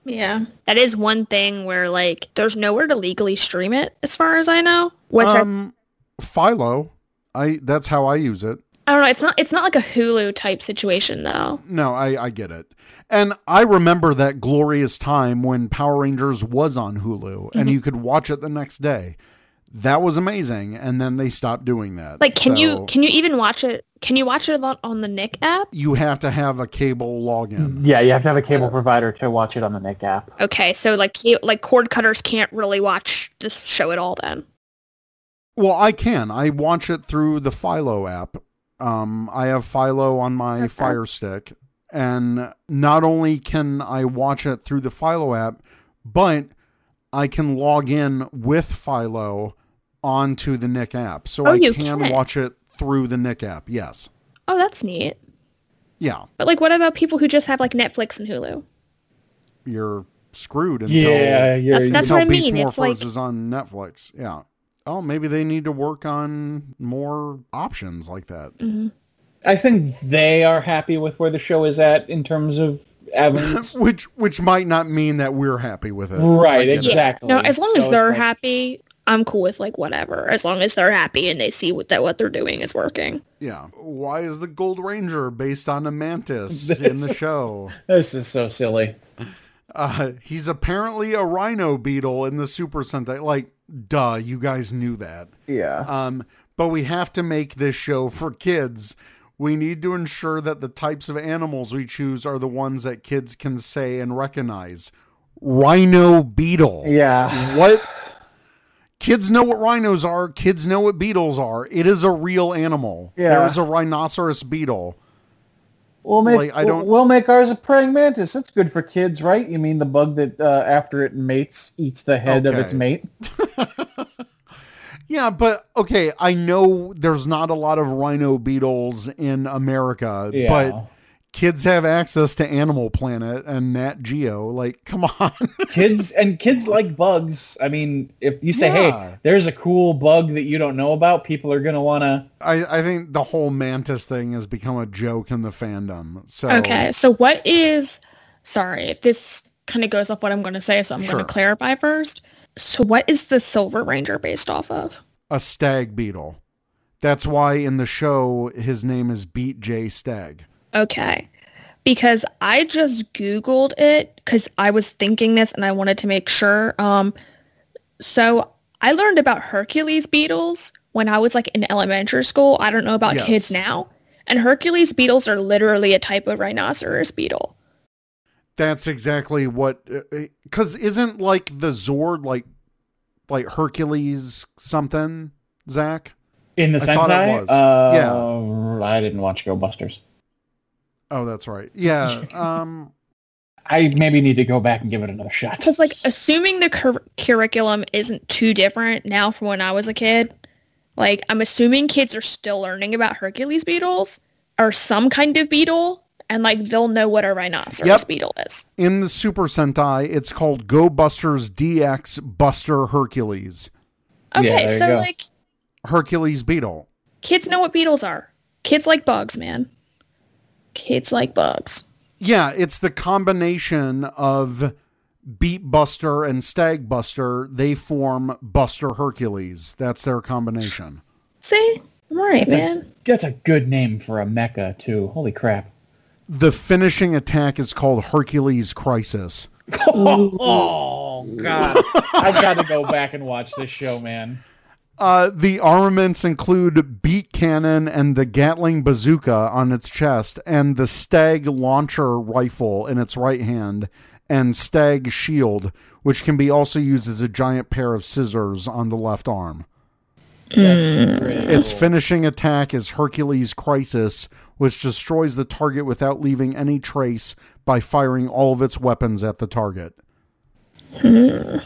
Yeah. That is one thing where like there's nowhere to legally stream it as far as I know. Which I, Um, Philo. I that's how I use it. I don't know, it's not it's not like a Hulu type situation though. No, I, I get it. And I remember that glorious time when Power Rangers was on Hulu and you could watch it the next day. That was amazing. And then they stopped doing that. Like can So you can you even watch it can you watch it on, on the Nick app? you have to have a cable login. Yeah, you have to have a cable provider to watch it on the Nick app. Okay, so like like cord cutters can't really watch the show at all then. Well, I can. I watch it through the Philo app. Um, I have Philo on my Okay. Fire Stick, and not only can I watch it through the Philo app, but I can log in with Philo onto the Nick app, so Oh, I you can, can. watch it through the Nick app. Yes, Oh, that's neat. yeah, But like what about people who just have like Netflix and Hulu? you're screwed until Yeah, you're, That's- that's until what I Beast mean. It's Morphers like- is on Netflix. Yeah. Oh, maybe they need to work on more options like that. Mm-hmm. I think they are happy with where the show is at in terms of avenues. which which might not mean that we're happy with it. right, I it. exactly. No, as long So as they're like- happy, I'm cool with like whatever. As long as they're happy and they see what that what they're doing is working. Yeah. Why is the Gold Ranger based on a mantis in the show? This is so silly. Uh, he's apparently a rhino beetle in the Super Sentai. Like, duh, you guys knew that. Yeah. Um, but we have to make this show for kids. We need to ensure that the types of animals we choose are the ones that kids can say and recognize. Rhino beetle. Yeah. What? Kids know what rhinos are. Kids know what beetles are. It is a real animal. Yeah. There is a rhinoceros beetle. We'll make Like, I don't- we'll make ours a praying mantis. It's good for kids, right? You mean the bug that uh, after it mates eats the head of its mate? Yeah, but okay, I know there's not a lot of rhino beetles in America, Yeah. but kids have access to Animal Planet and Nat Geo. Like, come on. kids and kids like bugs. I mean, if you say, Yeah. "Hey, there's a cool bug that you don't know about," people are gonna want to. I, I think the whole mantis thing has become a joke in the fandom. So Okay, so what is sorry, this kind of goes off what I'm going to say, so I'm Sure. going to clarify first. So what is the Silver Ranger based off of? a stag beetle. That's why in the show his name is Beet J Stag. Okay. Because I just Googled it because I was thinking this and I wanted to make sure. Um, so I learned about Hercules beetles when I was like in elementary school. I don't know about Yes. kids now. And Hercules beetles are literally a type of rhinoceros beetle. That's exactly what because isn't like the Zord like like Hercules something, Zach? In the I thought it Sentai, was. uh, I didn't watch Go Busters. Oh, that's right. Yeah. Um I maybe need to go back and give it another shot. Because like assuming the cur- curriculum isn't too different now from when I was a kid, like I'm assuming kids are still learning about Hercules beetles or some kind of beetle, and like they'll know what a rhinoceros Yep. beetle is. in the Super Sentai, it's called Go Busters DX Buster Hercules. Okay, there you so like Hercules beetle. kids know what beetles are. Kids like bugs, man. Kids like bugs. Yeah, it's the combination of Beet Buster and Stag Buster. They form Buster Hercules. That's their combination. See? I'm alright, That's a- man. That's a good name for a mecha too. Holy crap. The finishing attack is called Hercules Crisis. Oh god. I gotta go back and watch this show, man. Uh, the armaments include beat cannon and the Gatling bazooka on its chest, and the Stag launcher rifle in its right hand, and Stag shield, which can be also used as a giant pair of scissors on the left arm. Its finishing attack is Hercules Crisis, which destroys the target without leaving any trace by firing all of its weapons at the target.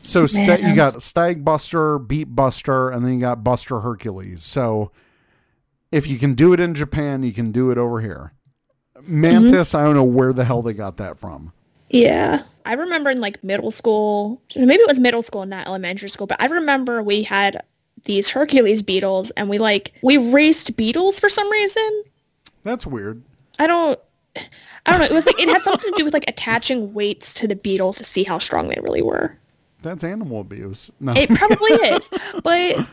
So sta- you got Stag Buster, Beet Buster, and then you got Buster Hercules. So if you can do it in Japan, you can do it over here. Mantis, mm-hmm. I don't know where the hell they got that from. Yeah. I remember in like middle school, maybe it was middle school, not elementary school, but I remember we had these Hercules beetles and we like, we raced beetles for some reason. That's weird. I don't, I don't know. It was like, it had something to do with like attaching weights to the beetles to see how strong they really were. That's animal abuse. No. It probably is, but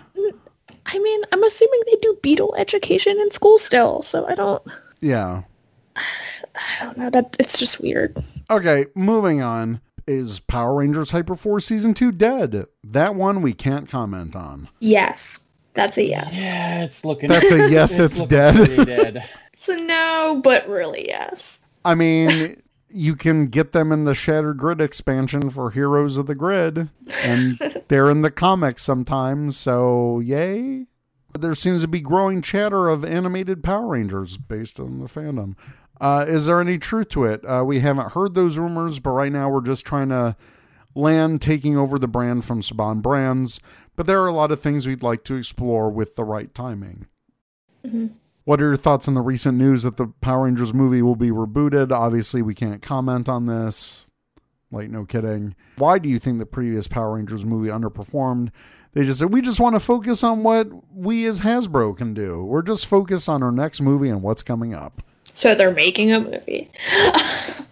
I mean, I'm assuming they do beetle education in school still, so I don't, yeah. I don't know. That it's just weird. Okay, moving on. Is Power Rangers Hyper Force Season 2 dead? That one we can't comment on. Yes, that's a yes. Yeah, it's looking That's a yes, it's looking dead. pretty dead. So no, but really yes. I mean, you can get them in the Shattered Grid expansion for Heroes of the Grid, and they're in the comics sometimes, so yay. There seems to be growing chatter of animated Power Rangers based on the fandom. Uh, is there any truth to it? Uh, we haven't heard those rumors, but right now we're just trying to land taking over the brand from Saban Brands. But there are a lot of things we'd like to explore with the right timing. What are your thoughts on the recent news that the Power Rangers movie will be rebooted? Obviously, we can't comment on this. Like, no kidding. Why do you think the previous Power Rangers movie underperformed? They just said, we just want to focus on what we as Hasbro can do. We're just focused on our next movie and what's coming up. So they're making a movie.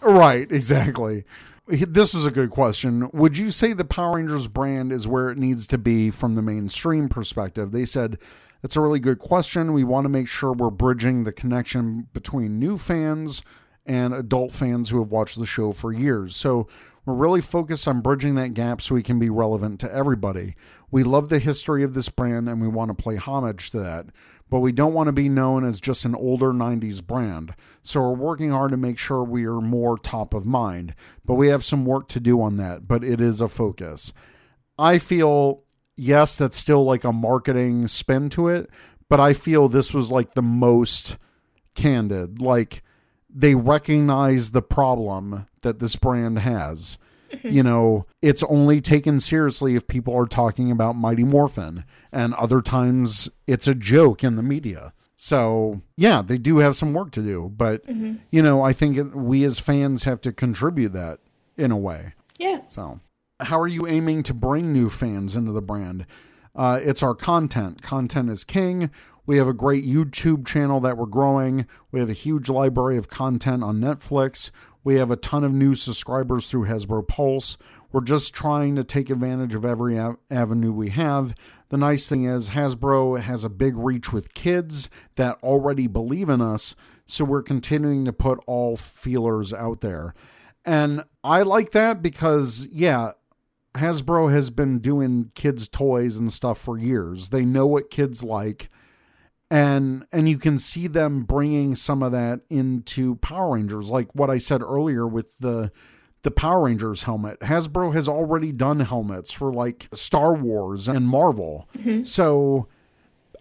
Right, exactly. This is a good question. Would you say the Power Rangers brand is where it needs to be from the mainstream perspective? They said, that's a really good question. We want to make sure we're bridging the connection between new fans and adult fans who have watched the show for years. So we're really focused on bridging that gap so we can be relevant to everybody. We love the history of this brand and we want to play homage to that but we don't want to be known as just an older 90s brand. So we're working hard to make sure we are more top of mind. But we have some work to do on that, but it is a focus. I feel, yes, that's still like a marketing spin to it, but I feel this was like the most candid. Like they recognize the problem that this brand has. you know, it's only taken seriously if people are talking about Mighty Morphin, and other times it's a joke in the media. So, yeah, they do have some work to do, but, mm-hmm. you know, I think we as fans have to contribute that in a way. Yeah. So, how are you aiming to bring new fans into the brand? Uh, it's our content. Content is king. We have a great YouTube channel that we're growing. We have a huge library of content on Netflix. We have a ton of new subscribers through Hasbro Pulse. We're just trying to take advantage of every av- avenue we have. The nice thing is, Hasbro has a big reach with kids that already believe in us. So we're continuing to put all feelers out there. And I like that because, yeah, Hasbro has been doing kids' toys and stuff for years. They know what kids like. And and you can see them bringing some of that into Power Rangers, like what I said earlier with the the Power Rangers helmet. Hasbro has already done helmets for like Star Wars and Marvel. Mm-hmm. So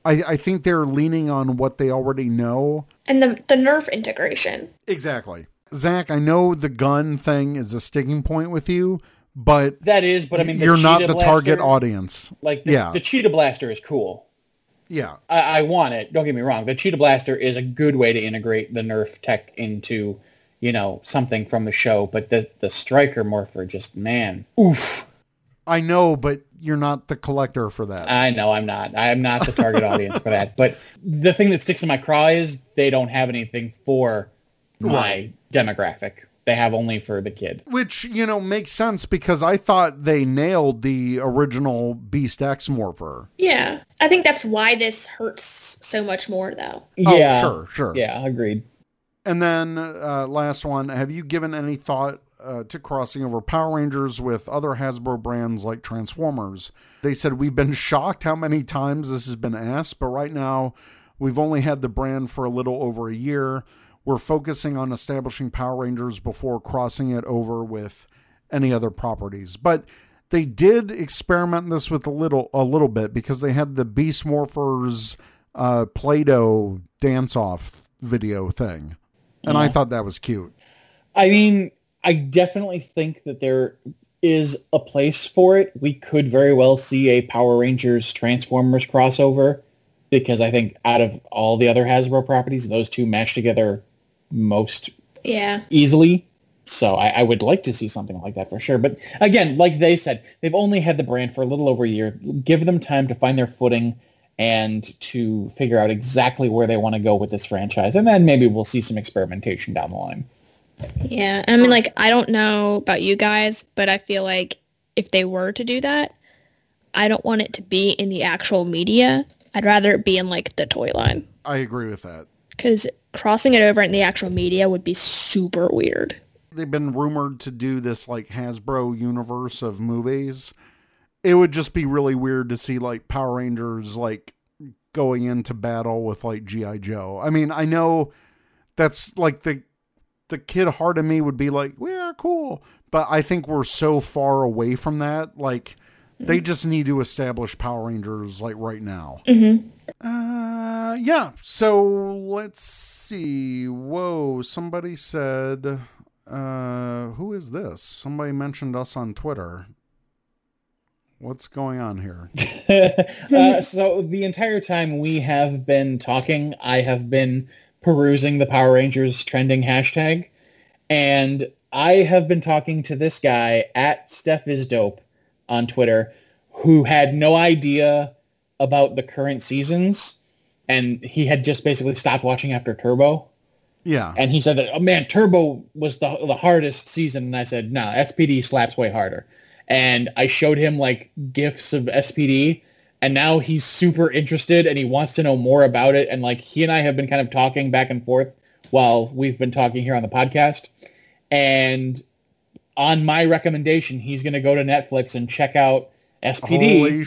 I, I think they're leaning on what they already know And the the Nerf integration. Exactly. Zach, I know the gun thing is a sticking point with you, but That is, but I mean, the you're not the target audience. Like, the, Yeah. the Cheetah Blaster is cool. Yeah. I, I want it. Don't get me wrong. The Cheetah Blaster is a good way to integrate the Nerf tech into, you know, something from the show. But the the Striker Morpher, just man, oof. I know, but you're not the collector for that. I know I'm not. I'm not the target audience for that. But the thing that sticks in my craw is they don't have anything for my demographic. They have only for the kid. Which, you know, makes sense because I thought they nailed the original Beast X Morpher. Yeah. I think that's why this hurts so much more, though. yeah, Oh, sure, sure. yeah, agreed. And then uh, last one, have you given any thought uh, to crossing over Power Rangers with other Hasbro brands like Transformers? They said we've been shocked how many times this has been asked, but right now we've only had the brand for a little over a year. We're focusing on establishing Power Rangers before crossing it over with any other properties. But they did experiment this with a little a little bit because they had the Beast Morphers uh, Play-Doh dance-off video thing. And I thought that was cute. I mean, I definitely think that there is a place for it. We could very well see a Power Rangers Transformers crossover because I think out of all the other Hasbro properties, those two match together most Yeah. easily. So I, I would like to see something like that for sure. But again, like they said, they've only had the brand for a little over a year. Give them time to find their footing and to figure out exactly where they want to go with this franchise. And then maybe we'll see some experimentation down the line. Yeah. I mean, like, I don't know about you guys, but I feel like if they were to do that, I don't want it to be in the actual media. I'd rather it be in, like, the toy line. I agree with that. Because crossing it over in the actual media would be super weird. They've been rumored to do this like Hasbro universe of movies. It would just be really weird to see like Power Rangers like going into battle with like GI Joe. I mean, I know that's like the the kid heart of me would be like, "Yeah, cool." But I think we're so far away from that. Like they just need to establish Power Rangers like right now. Uh, yeah. So let's see. Whoa, somebody said, uh, who is this? Somebody mentioned us on Twitter. What's going on here? uh, so the entire time we have been talking, I have been perusing the Power Rangers trending hashtag, and I have been talking to this guy at Steph is dope on Twitter, who had no idea about the current seasons, and he had just basically stopped watching after Turbo. Yeah. And he said that, oh man, Turbo was the the hardest season. And I said, no, SPD slaps way harder. And I showed him like gifs of SPD, and now he's super interested and he wants to know more about it. And like he and I have been kind of talking back and forth while we've been talking here on the podcast. And on my recommendation, he's going to go to Netflix and check out SPD. Holy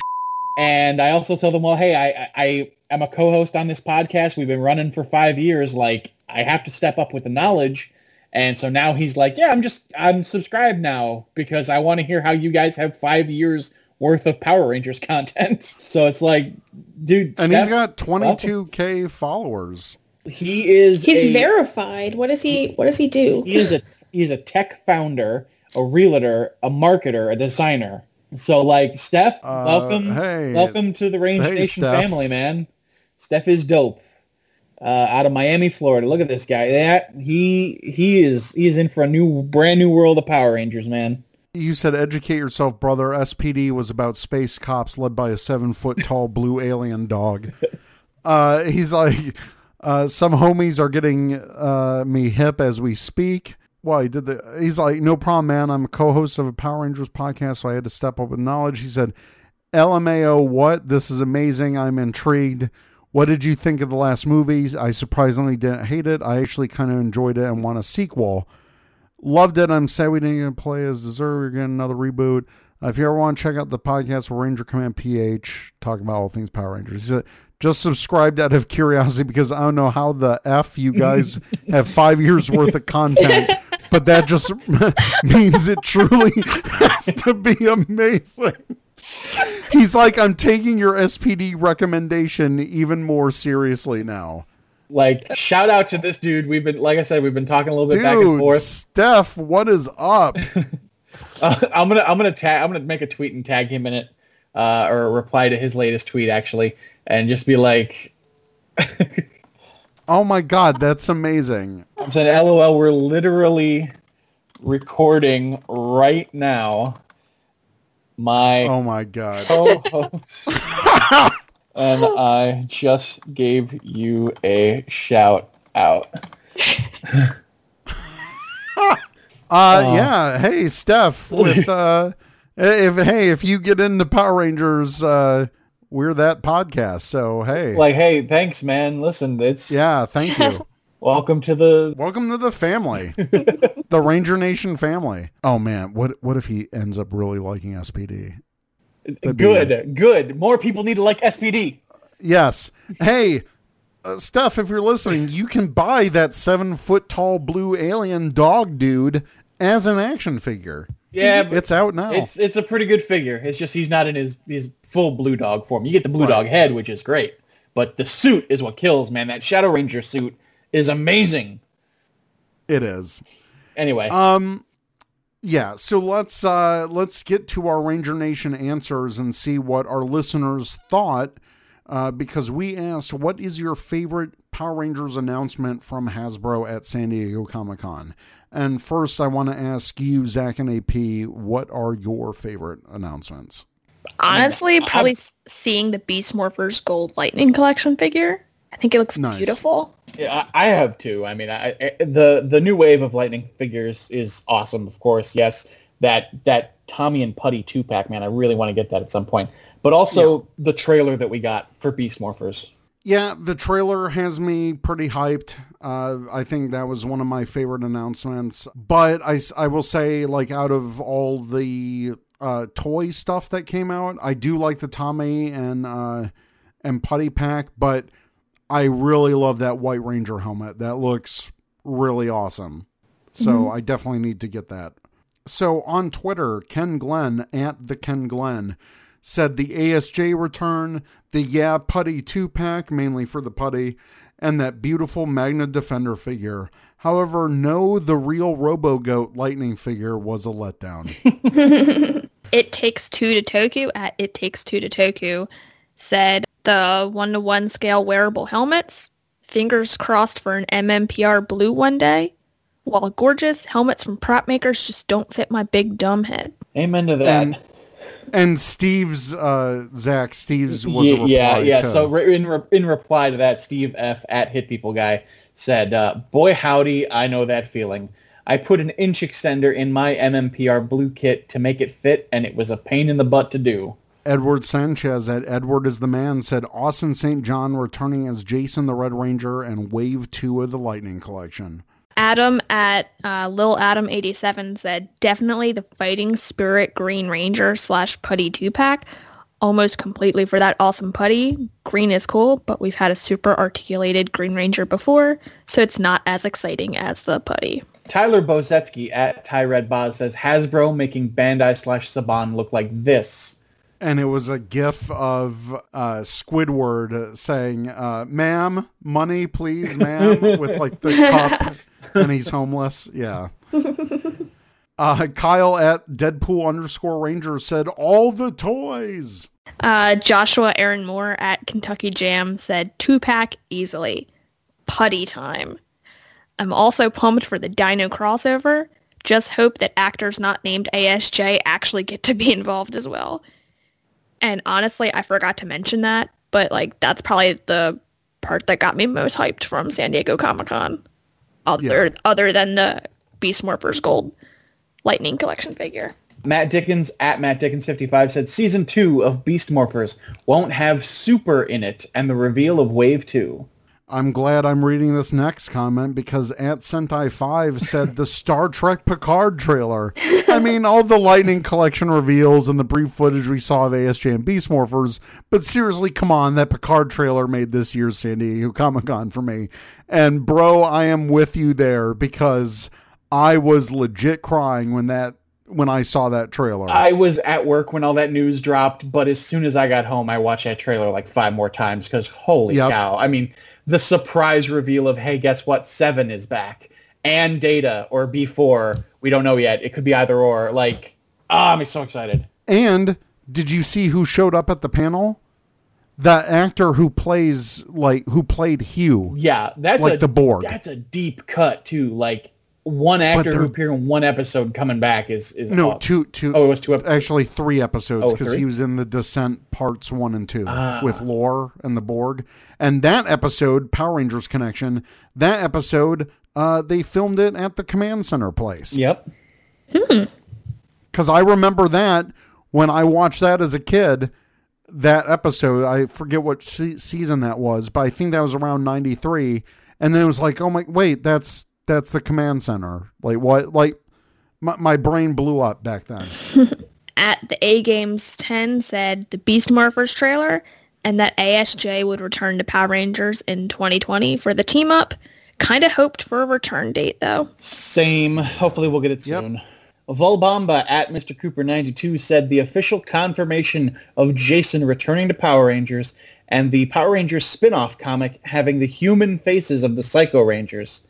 And I also told them, well, hey, I, I, I am a co-host on this podcast. We've been running for five years. Like, I have to step up with the knowledge. And so now he's like, yeah, I'm just, I'm subscribed now because I want to hear how you guys have five years worth of Power Rangers content. So it's like, dude, and he's got 22k followers. he is He's a- verified. What does he, what does he do? he is a he is a tech founder, a realtor, a marketer, a designer. So like Steph, Uh, welcome, hey. welcome to the Range Hey, Nation Steph. family, man. Steph is dope. Uh, out of Miami, Florida. Look at this guy. That he he is he is in for a new brand new world of Power Rangers, man. You said educate yourself, brother. SPD was about space cops led by a seven foot tall blue alien dog. Uh, he's like, uh, some homies are getting uh, me hip as we speak. Well, he did the. He's like, no problem, man. I'm a co-host of a Power Rangers podcast, so I had to step up with knowledge. He said, LMAO, what? This is amazing. I'm intrigued. What did you think of the last movies? I surprisingly didn't hate it. I actually kind of enjoyed it and want a sequel. Loved it. I'm sad we didn't get to play as deserved. We're getting another reboot. Uh, if you ever want to check out the podcast with Ranger Command PH, talking about all things Power Rangers, he said, just subscribed out of curiosity because I don't know how the F you guys have five years worth of content, but that just means it truly has to be amazing. He's like, I'm taking your SPD recommendation even more seriously now. Like shout out to this dude. We've been like I said, we've been talking a little bit back and forth. Steph, what is up? Uh, I'm gonna I'm gonna tag I'm gonna make a tweet and tag him in it, uh, or reply to his latest tweet actually, and just be like, Oh my god, that's amazing. I'm saying, LOL, we're literally recording right now. My Oh my god. co-host and I just gave you a shout out. Uh yeah, hey Steph with uh if hey, if you get into Power Rangers uh we're that podcast. So hey, Like, hey, thanks, man. Listen, it's yeah, thank you. Welcome to the. Welcome to the family, the Ranger Nation family. Oh man, what what if he ends up really liking SPD? That'd be Good, good. More people need to like SPD. Yes. Hey, uh, Steph, if you're listening, you can buy that seven foot tall blue alien dog dude as an action figure. Yeah, but It's out now. it's it's a pretty good figure. It's just he's not in his his full blue dog form. You get the blue dog head, which is great, but the suit is what kills, man. That Shadow Ranger suit is amazing. it is. Anyway, Um yeah, so let's uh let's get to our Ranger Nation answers and see what our listeners thought uh, because we asked what is your favorite Power Rangers announcement from Hasbro at San Diego Comic Con? And first I want to ask you, Zach and AP, what are your favorite announcements? Honestly, probably s seeing the Beast Morphers Gold Lightning Collection figure. I think it looks Nice. beautiful. Yeah, I I have two. I mean, I, I, the the new wave of Lightning figures is awesome. Of course, yes. That that Tommy and Putty two pack, man. I really want to get that at some point. But also the trailer that we got for Beast Morphers. Yeah, the trailer has me pretty hyped. Uh, I think that was one of my favorite announcements. But I, I will say, like, out of all the uh, toy stuff that came out, I do like the Tommy and uh, and Putty pack. But I really love that White Ranger helmet. That looks really awesome. So I definitely need to get that. So on Twitter, Ken Glenn at the Ken Glenn said the ASJ return, the Yeah Putty 2 pack, mainly for the putty, and that beautiful Magna Defender figure. However, no, the real Robo Goat Lightning figure was a letdown. It Takes Two to Toku at It Takes Two to Toku said the one-to-one scale wearable helmets, fingers crossed for an MMPR blue one day, while gorgeous helmets from prop makers just don't fit my big dumb head. Amen to that. And- and Steve's, uh, Zach, Steve's was a Ye- reply yeah, yeah. to- So in re- in reply to that, Steve F at Hit People Guy said, uh, "Boy howdy, I know that feeling. I put an inch extender in my MMPR blue kit to make it fit, and it was a pain in the butt to do." Edward Sanchez at Edward is the Man said Austin St. John returning as Jason the Red Ranger and Wave 2 of the Lightning Collection. Adam at uh, Lil Adam 87 said definitely the Fighting Spirit Green Ranger slash Putty 2 pack. Almost completely for that awesome putty. Green is cool, but we've had a super articulated Green Ranger before, so it's not as exciting as the putty. Tyler Bozetsky at Ty Red Boz says Hasbro making Bandai slash Saban look like this. and it was a gif of uh, Squidward saying, uh, "Ma'am, money, please, ma'am," with like the cup, and he's homeless. Yeah. Uh, Kyle at Deadpool underscore Ranger said, "All the toys." Uh, Joshua Aaron Moore at Kentucky Jam said two pack easily. Putty time. I'm also pumped for the Dino crossover. Just hope that actors not named ASJ actually get to be involved as well. And honestly, I forgot to mention that, but like that's probably the part that got me most hyped from San Diego Comic Con. Other other than the Beast Morphers Gold Lightning Collection figure. Matt Dickens at Matt Dickens 55 said season two of Beast Morphers won't have super in it, and the reveal of Wave Two. I'm glad I'm reading this next comment because at Sentai 5 said the Star Trek Picard trailer. I mean, all the Lightning Collection reveals and the brief footage we saw of ASJ and Beast Morphers, but seriously, come on, that Picard trailer made this year's San Diego Comic Con for me. And bro, I am with you there because I was legit crying when that when I saw that trailer. I was at work when all that news dropped, but as soon as I got home, I watched that trailer like five more times because holy Yep. cow! I mean, the surprise reveal of hey, guess what? Seven is back, and Data or B4. We don't know yet. It could be either or. Like, ah, I'm so excited. And did you see who showed up at the panel? The actor who plays like who played Hugh. Yeah, that's Like a, the Borg. That's a deep cut too. Like one actor who appeared in one episode coming back is is No, oh, two two Oh, it was two episodes. actually three episodes Oh, because three? Ah. he was in the Descent parts one and two with Lore and the Borg. And that episode, Power Rangers connection, that episode, uh, they filmed it at the command center place. Yep. Because I remember that when I watched that as a kid, that episode. I forget what se- season that was, but I think that was around '93. And then it was like, oh my, wait, that's that's the command center. Like what? Like my my brain blew up back then. At the A Games 10 said the Beast Morphers trailer and that ASJ would return to Power Rangers in 2020 for the team up. Kind of hoped for a return date though. Same. Hopefully we'll get it Yep. soon. Volbamba at Mr. Cooper 92 said the official confirmation of Jason returning to Power Rangers and the Power Rangers spin-off comic having the human faces of the Psycho Rangers.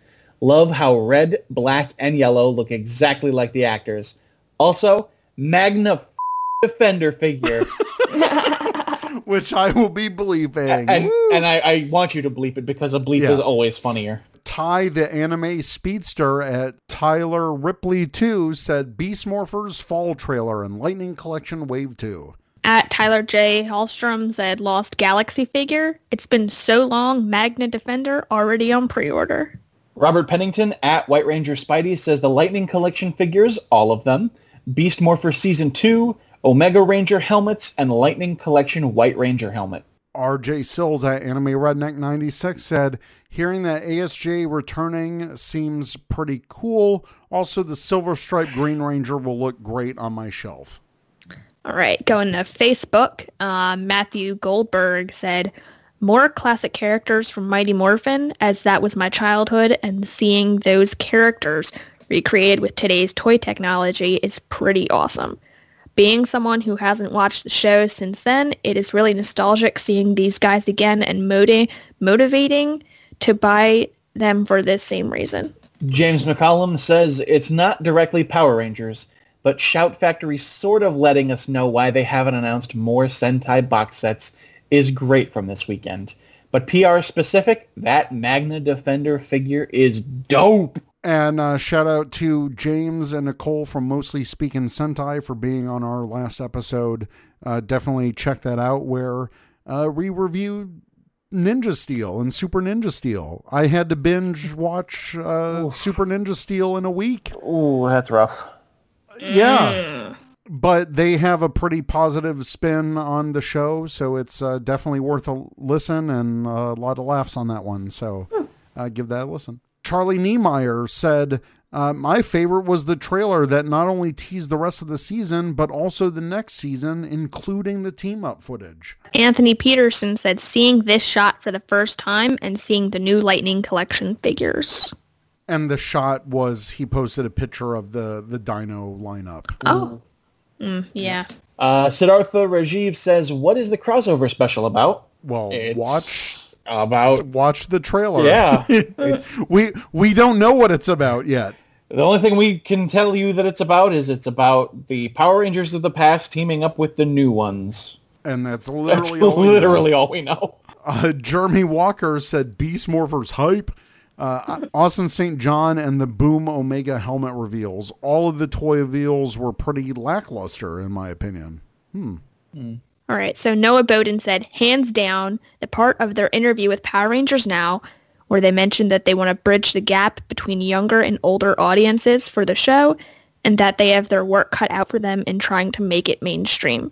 Love how red, black, and yellow look exactly like the actors. Also, Magna Defender figure. Which I will be believing. and Woo. and I, I want you to bleep it because a bleep Yeah. is always funnier. Ty, the anime speedster at Tyler Ripley 2, said Beast Morphers Fall Trailer and Lightning Collection Wave 2. At Tyler J. Hallstrom said Lost Galaxy figure. It's been so long, Magna Defender already on pre-order. Robert Pennington at White Ranger Spidey says the Lightning Collection figures, all of them, Beast Morpher Season 2, Omega Ranger helmets, and Lightning Collection White Ranger helmet. RJ Sills at Anime Redneck 96 said, Hearing that ASJ returning seems pretty cool. Also, the Silver Stripe Green Ranger will look great on my shelf. All right, going to Facebook. Uh, Matthew Goldberg said, more classic characters from Mighty Morphin, as that was my childhood, and seeing those characters recreated with today's toy technology is pretty awesome. Being someone who hasn't watched the show since then, it is really nostalgic seeing these guys again and moti- motivating to buy them for this same reason. James McCollum says it's not directly Power Rangers, but Shout Factory sort of letting us know why they haven't announced more Sentai box sets is great from this weekend. But PR specific, that Magna Defender figure is dope. And uh, shout out to James and Nicole from Mostly Speaking Sentai for being on our last episode. Uh, definitely check that out where uh, we reviewed Ninja Steel and Super Ninja Steel. I had to binge watch uh, Super Ninja Steel in a week. Ooh, that's rough. Yeah. But they have a pretty positive spin on the show, so it's uh, definitely worth a listen and uh, a lot of laughs on that one. So uh, give that a listen. Charlie Niemeyer said, uh, My favorite was the trailer that not only teased the rest of the season, but also the next season, including the team up footage. Anthony Peterson said seeing this shot for the first time and seeing the new Lightning Collection figures. And the shot was he posted a picture of the, the dino lineup. Oh. Mm, yeah. Uh, Siddhartha Rajiv says, what is the crossover special about? Well, It's watch about watch the trailer. yeah. We we don't know what it's about yet. the only thing we can tell you that it's about is it's about the Power Rangers of the past teaming up with the new ones. And that's That's literally all we know. literally all we know. Uh, Jeremy Walker said Beast Morphers hype. Uh, Austin St. John and the Boom Omega helmet reveals. All of the toy reveals were pretty lackluster, in my opinion. All right. So Noah Bowden said, hands down, the part of their interview with Power Rangers Now, where they mentioned that they want to bridge the gap between younger and older audiences for the show, and that they have their work cut out for them in trying to make it mainstream.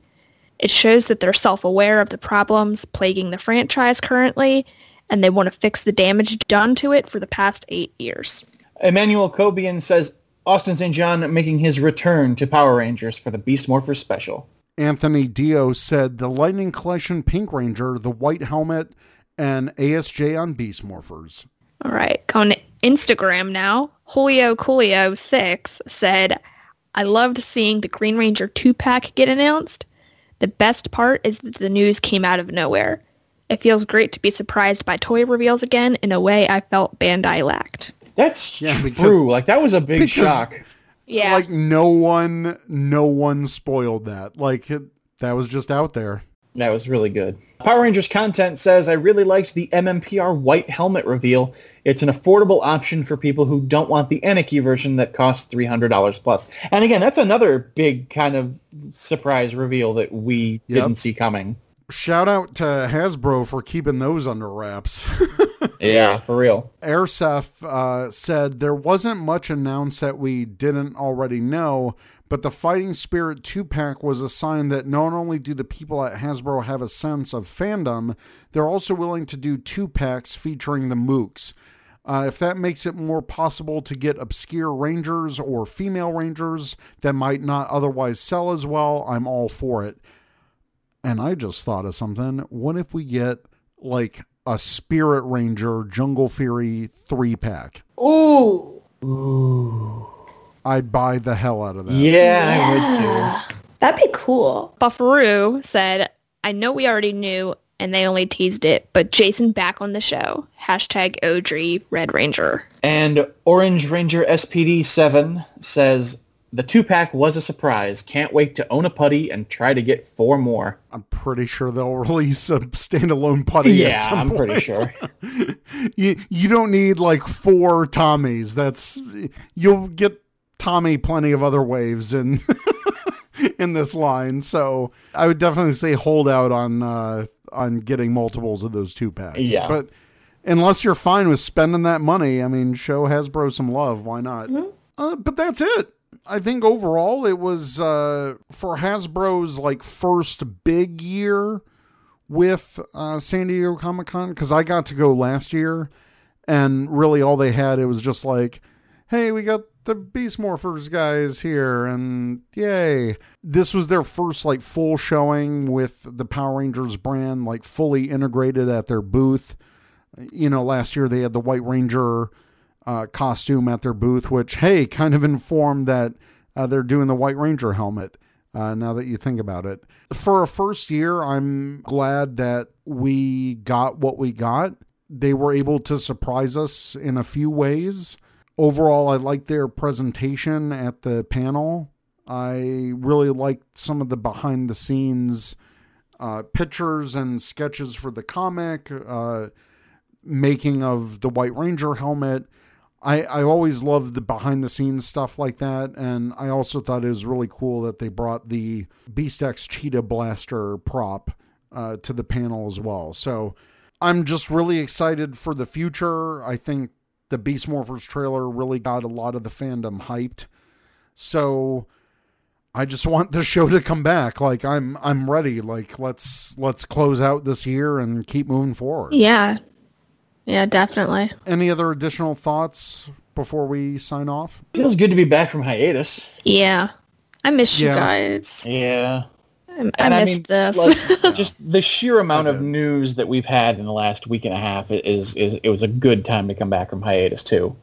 It shows that they're self-aware of the problems plaguing the franchise currently, and they want to fix the damage done to it for the past eight years. Emmanuel Cobian says Austin St. John making his return to Power Rangers for the Beast Morphers special. Anthony Dio said the Lightning Collection Pink Ranger, the white helmet, and ASJ on Beast Morphers. All right, going to Instagram now. Julio Coolio 6 said, I loved seeing the Green Ranger 2-pack get announced. The best part is that the news came out of nowhere. It feels great to be surprised by toy reveals again in a way I felt Bandai lacked. That's Yeah, true. because- like that was a big because- shock. Yeah. Like no one, no one spoiled that. Like it, that was just out there. That was really good. Power Rangers content says I really liked the MMPR white helmet reveal. It's an affordable option for people who don't want the Anarchy version that costs three hundred dollars plus. And again, that's another big kind of surprise reveal that we Yep. didn't see coming. Shout out to Hasbro for keeping those under wraps. Yeah, for real. Airsef uh, said there wasn't much announced that we didn't already know, but the Fighting Spirit 2 pack was a sign that not only do the people at Hasbro have a sense of fandom, they're also willing to do two packs featuring the Mooks. Uh, if that makes it more possible to get obscure Rangers or female Rangers that might not otherwise sell as well, I'm all for it. And I just thought of something. What if we get like a Spirit Ranger Jungle Fury three pack? Ooh. Ooh. I'd buy the hell out of that. Yeah, I would Yeah. That'd be cool. Buffaroo said, I know we already knew and they only teased it, but Jason back on the show. Hashtag Odri Red Ranger. And Orange Ranger SPD7 says, the two-pack was a surprise. Can't wait to own a putty and try to get four more. I'm pretty sure they'll release a standalone putty. at Yeah, I'm pretty sure. you you don't need like four Tommies. That's you'll get Tommy plenty of other waves in in this line. So I would definitely say hold out on uh, on getting multiples of those two packs. Yeah. but unless you're fine with spending that money, I mean, show Hasbro some love. Why not? Uh, but that's it. I think overall it was uh, for Hasbro's like first big year with uh, San Diego Comic Con because I got to go last year, and really all they had it was just like, hey, we got the Beast Morphers guys here, and yay! This was their first like full showing with the Power Rangers brand like fully integrated at their booth. You know, last year they had the White Ranger uh, costume at their booth, which hey, kind of informed that uh, they're doing the White Ranger helmet. Uh, now that you think about it, for a first year, I'm glad that we got what we got. They were able to surprise us in a few ways. Overall, I liked their presentation at the panel. I really liked some of the behind the scenes uh, pictures and sketches for the comic, uh, making of the White Ranger helmet. I, I always loved the behind the scenes stuff like that. And I also thought it was really cool that they brought the Beast X Cheetah Blaster prop uh, to the panel as well. So I'm just really excited for the future. I think the Beast Morphers trailer really got a lot of the fandom hyped. So I just want the show to come back. Like I'm I'm ready. Like let's let's close out this year and keep moving forward. Yeah. Yeah, definitely. Any other additional thoughts before we sign off? Feels good to be back from hiatus. Yeah. I miss Yeah. you guys. Yeah. I, I And I mean, this. like, just the sheer amount of news that we've had in the last week and a half is is it was a good time to come back from hiatus too.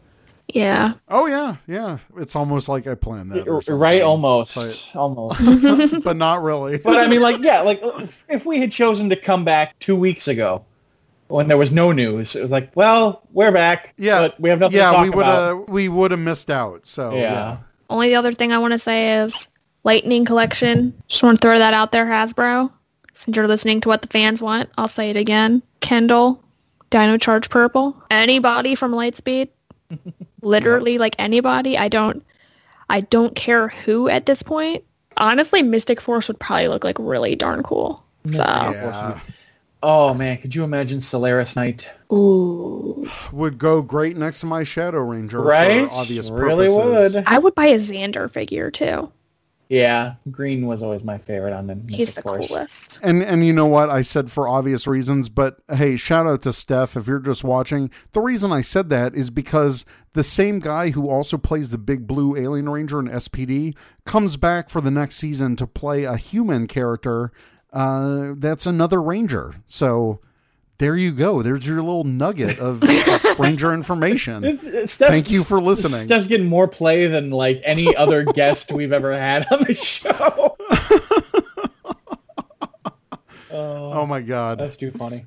yeah. Oh yeah, yeah. It's almost like I planned that. or. Right, almost, So- almost. but not really. but I mean, like, yeah, like if we had chosen to come back two weeks ago when there was no news, it was like, well, we're back. yeah, but we have nothing yeah, to talk we would have we would have missed out. So yeah. yeah. Only the other thing I want to say is Lightning Collection. Just want to throw that out there, Hasbro. Since you're listening to what the fans want, I'll say it again. Kendall, Dino Charge Purple. Anybody from Lightspeed. Literally, like anybody. I don't, I don't care who at this point. Honestly, Mystic Force would probably look like really darn cool. So, Yeah. Oh man, could you imagine Solaris Knight? ooh, would go great next to my Shadow Ranger, Right? For obvious really purposes. would. I would buy a Xander figure too. Yeah, green was always my favorite on the He's Mystic the Force. coolest. And and you know what I said for obvious reasons, but hey, shout out to Steph if you're just watching. The reason I said that is because the same guy who also plays the big blue alien ranger in SPD comes back for the next season to play a human character. Uh, that's another ranger. So there you go. There's your little nugget of ranger information. Steph's- Thank you for listening. Steph's getting more play than like any other guest we've ever had on the show. Oh my god. That's too funny.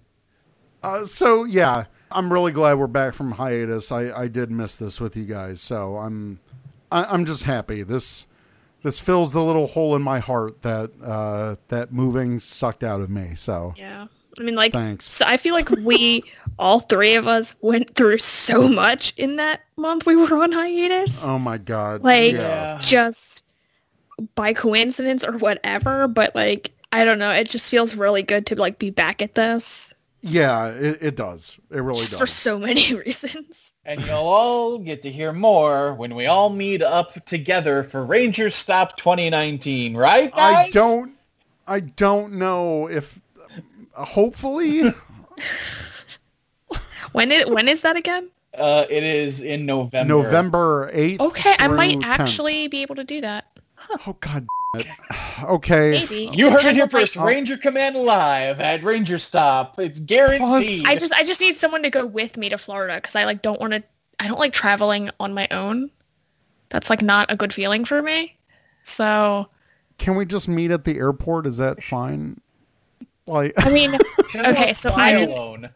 Uh, so yeah, I'm really glad we're back from hiatus. I, I did miss this with you guys, so I'm I, I'm just happy. This this fills the little hole in my heart that uh, that moving sucked out of me. So Yeah. I mean, like, Thanks. so I feel like we, all three of us, went through so much in that month we were on hiatus. oh my god, Like, yeah. just by coincidence or whatever. But like, I don't know. It just feels really good to like be back at this. Yeah, it, it does. It really Just for so many reasons. And you'll all get to hear more when we all meet up together for Ranger Stop 2019, right, guys? I don't. I don't know if. Hopefully, When is when is that again? Uh, it is in November. November eighth. Okay, I might 10th. actually be able to do that. Oh God. Okay. Maybe. You heard it here on, like, first. Ranger Command Live at Ranger Stop. It's guaranteed. Plus- I just I just need someone to go with me to Florida because I like don't want to. I don't like traveling on my own. That's like not a good feeling for me. So Can we just meet at the airport? Is that fine? Like, I mean, okay, so fly mine is- alone.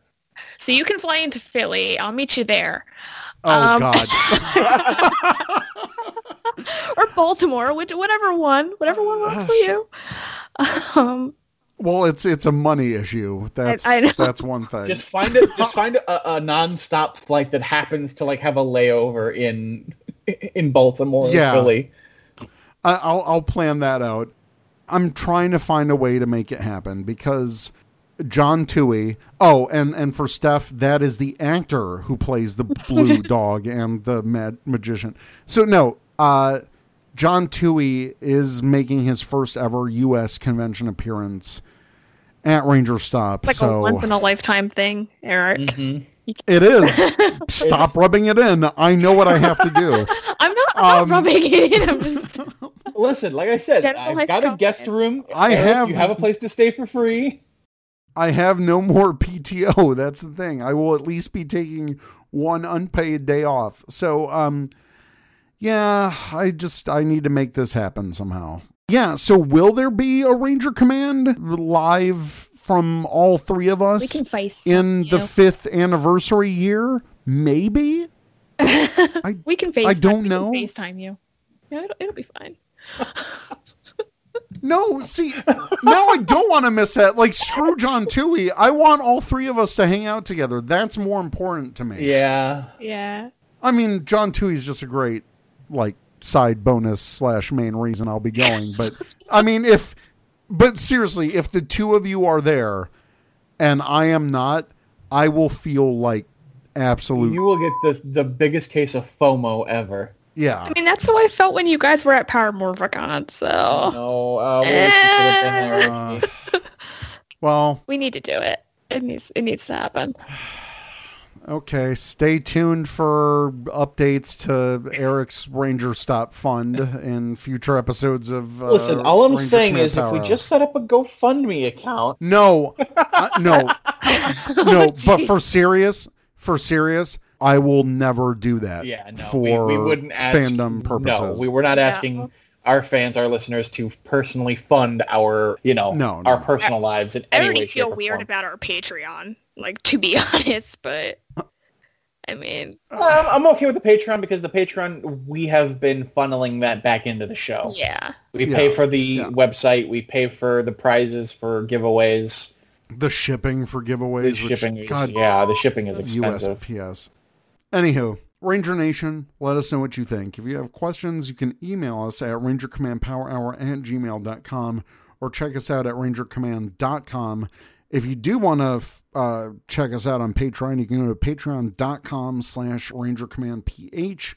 so you can fly into Philly. I'll meet you there, oh Um, God. or Baltimore, which whatever one, whatever one works for you. Um, Well, it's it's a money issue. That's I know. that's one thing. Just find it. Just find a, a non-stop flight that happens to like have a layover in in Baltimore, Yeah. or Philly. I, I'll I'll plan that out. I'm trying to find a way to make it happen because John Tui. Oh, and and for Steph, that is the actor who plays the blue dog and the mad magician. So no, uh, John Tui is making his first ever U.S. convention appearance at Ranger Stop. like so a once in a lifetime thing, Eric. it is. Stop rubbing it in. I know what I have to do. I'm not, I'm Um, not rubbing it in. I'm just Listen, like I said, Generalized I've got a guest compliment. room. I Eric, have- You have a place to stay for free. I have no more PTO. That's the thing. I will at least be taking one unpaid day off. So, um, yeah, I just I need to make this happen somehow. Yeah. So, will there be a Ranger Command live from all three of we us can face in the you. fifth anniversary year? Maybe. we can FaceTime. I don't we can know. FaceTime you. Yeah, it'll, it'll be fine. No, see, now I don't want to miss that. Like, screw John Tui. I want all three of us to hang out together. That's more important to me. Yeah. Yeah. I mean, John Tui's just a great like side bonus slash main reason I'll be going. But I mean, if but seriously, if the two of you are there and I am not, I will feel like absolute You will get the the biggest case of FOMO ever. yeah. I mean, that's how I felt when you guys were at Power Morphicon. So No, uh, we wish you could have been there. Uh, well, we need to do it. It needs it needs to happen. okay. Stay tuned for updates to Eric's Ranger Stop Fund in future episodes of. Uh, Listen, all I'm Ranger saying Command is if we Power just set up a GoFundMe account, No, uh, no, no. But for serious, for serious, I will never do that. yeah, no, for we, we wouldn't ask fandom purposes. No, we were not Yeah. asking our fans, our listeners, to personally fund our, you know, No, no. our personal lives in I any already way, feel shape, or weird form. about our Patreon, like to be honest, but I mean, Um, I'm okay with the Patreon because the Patreon we have been funneling that back into the show. yeah. We Yeah, pay for the yeah. website. We pay for the prizes for giveaways. the shipping for The giveaways. which, shipping is God, yeah, the shipping is expensive. USPS. Anywho, Ranger Nation, let us know what you think. If you have questions, you can email us at rangercommandpowerhour at gmail.com or check us out at rangercommand.com. If you do want to uh, check us out on Patreon, you can go to patreon.com slash rangercommandph.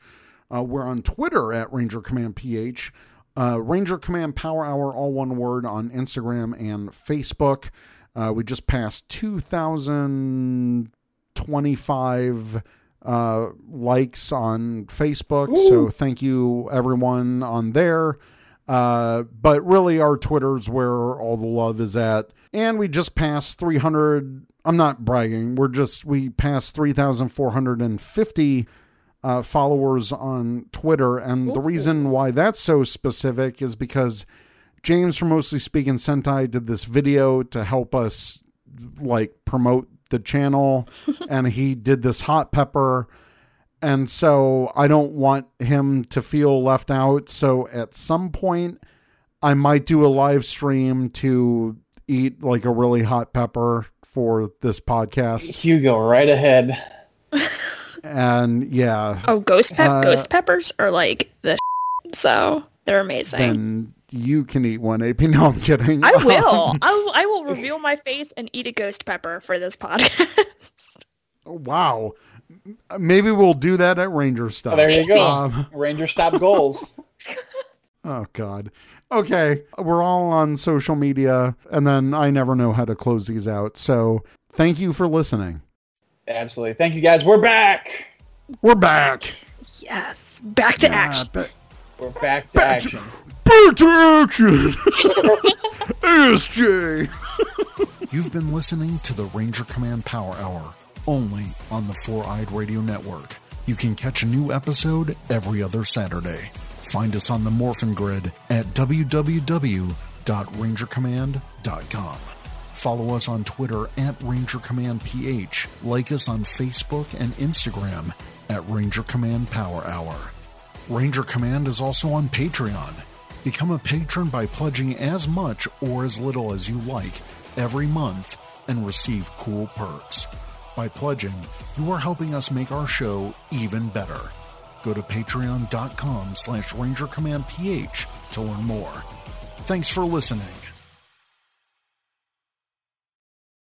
Uh, we're on Twitter at rangercommandph. Uh, Ranger Command Power Hour, all one word, on Instagram and Facebook. Uh, we just passed 2,025 uh, likes on Facebook. So thank you, everyone, on there. Uh, but really, our Twitter's where all the love is at. And we just passed 300. I'm not bragging. We're just, we passed 3,450 uh, followers on Twitter. And the reason why that's so specific is because James from Mostly Speaking Sentai did this video to help us like promote the channel and he did this hot pepper and so I don't want him to feel left out so at some point I might do a live stream to eat like a really hot pepper for this podcast Hugo, right ahead. and yeah Oh, ghost pep, Uh, ghost peppers are like the so they're amazing. then you can eat one AP. No, I'm kidding. I will. I will. I will reveal my face and eat a ghost pepper for this podcast. wow. Maybe we'll do that at Ranger Stop. Oh, there you go. Um, Ranger stop goals. oh God. Okay, we're all on social media, and then I never know how to close these out. So thank you for listening. Absolutely. Thank you guys. We're back. We're back. yes. Back to Yeah, action. ba- We're back to Back to- Back to action. ASJ. You've been listening to the Ranger Command Power Hour, only on the Four Eyed Radio Network. You can catch a new episode every other Saturday. Find us on the Morphin Grid at www.rangercommand.com. Follow us on Twitter at Ranger Command PH. Like us on Facebook and Instagram at Ranger Command Power Hour. Ranger Command is also on Patreon. Become a patron by pledging as much or as little as you like every month and receive cool perks. By pledging, you are helping us make our show even better. Go to patreon.com slash rangercommandph to learn more. Thanks for listening.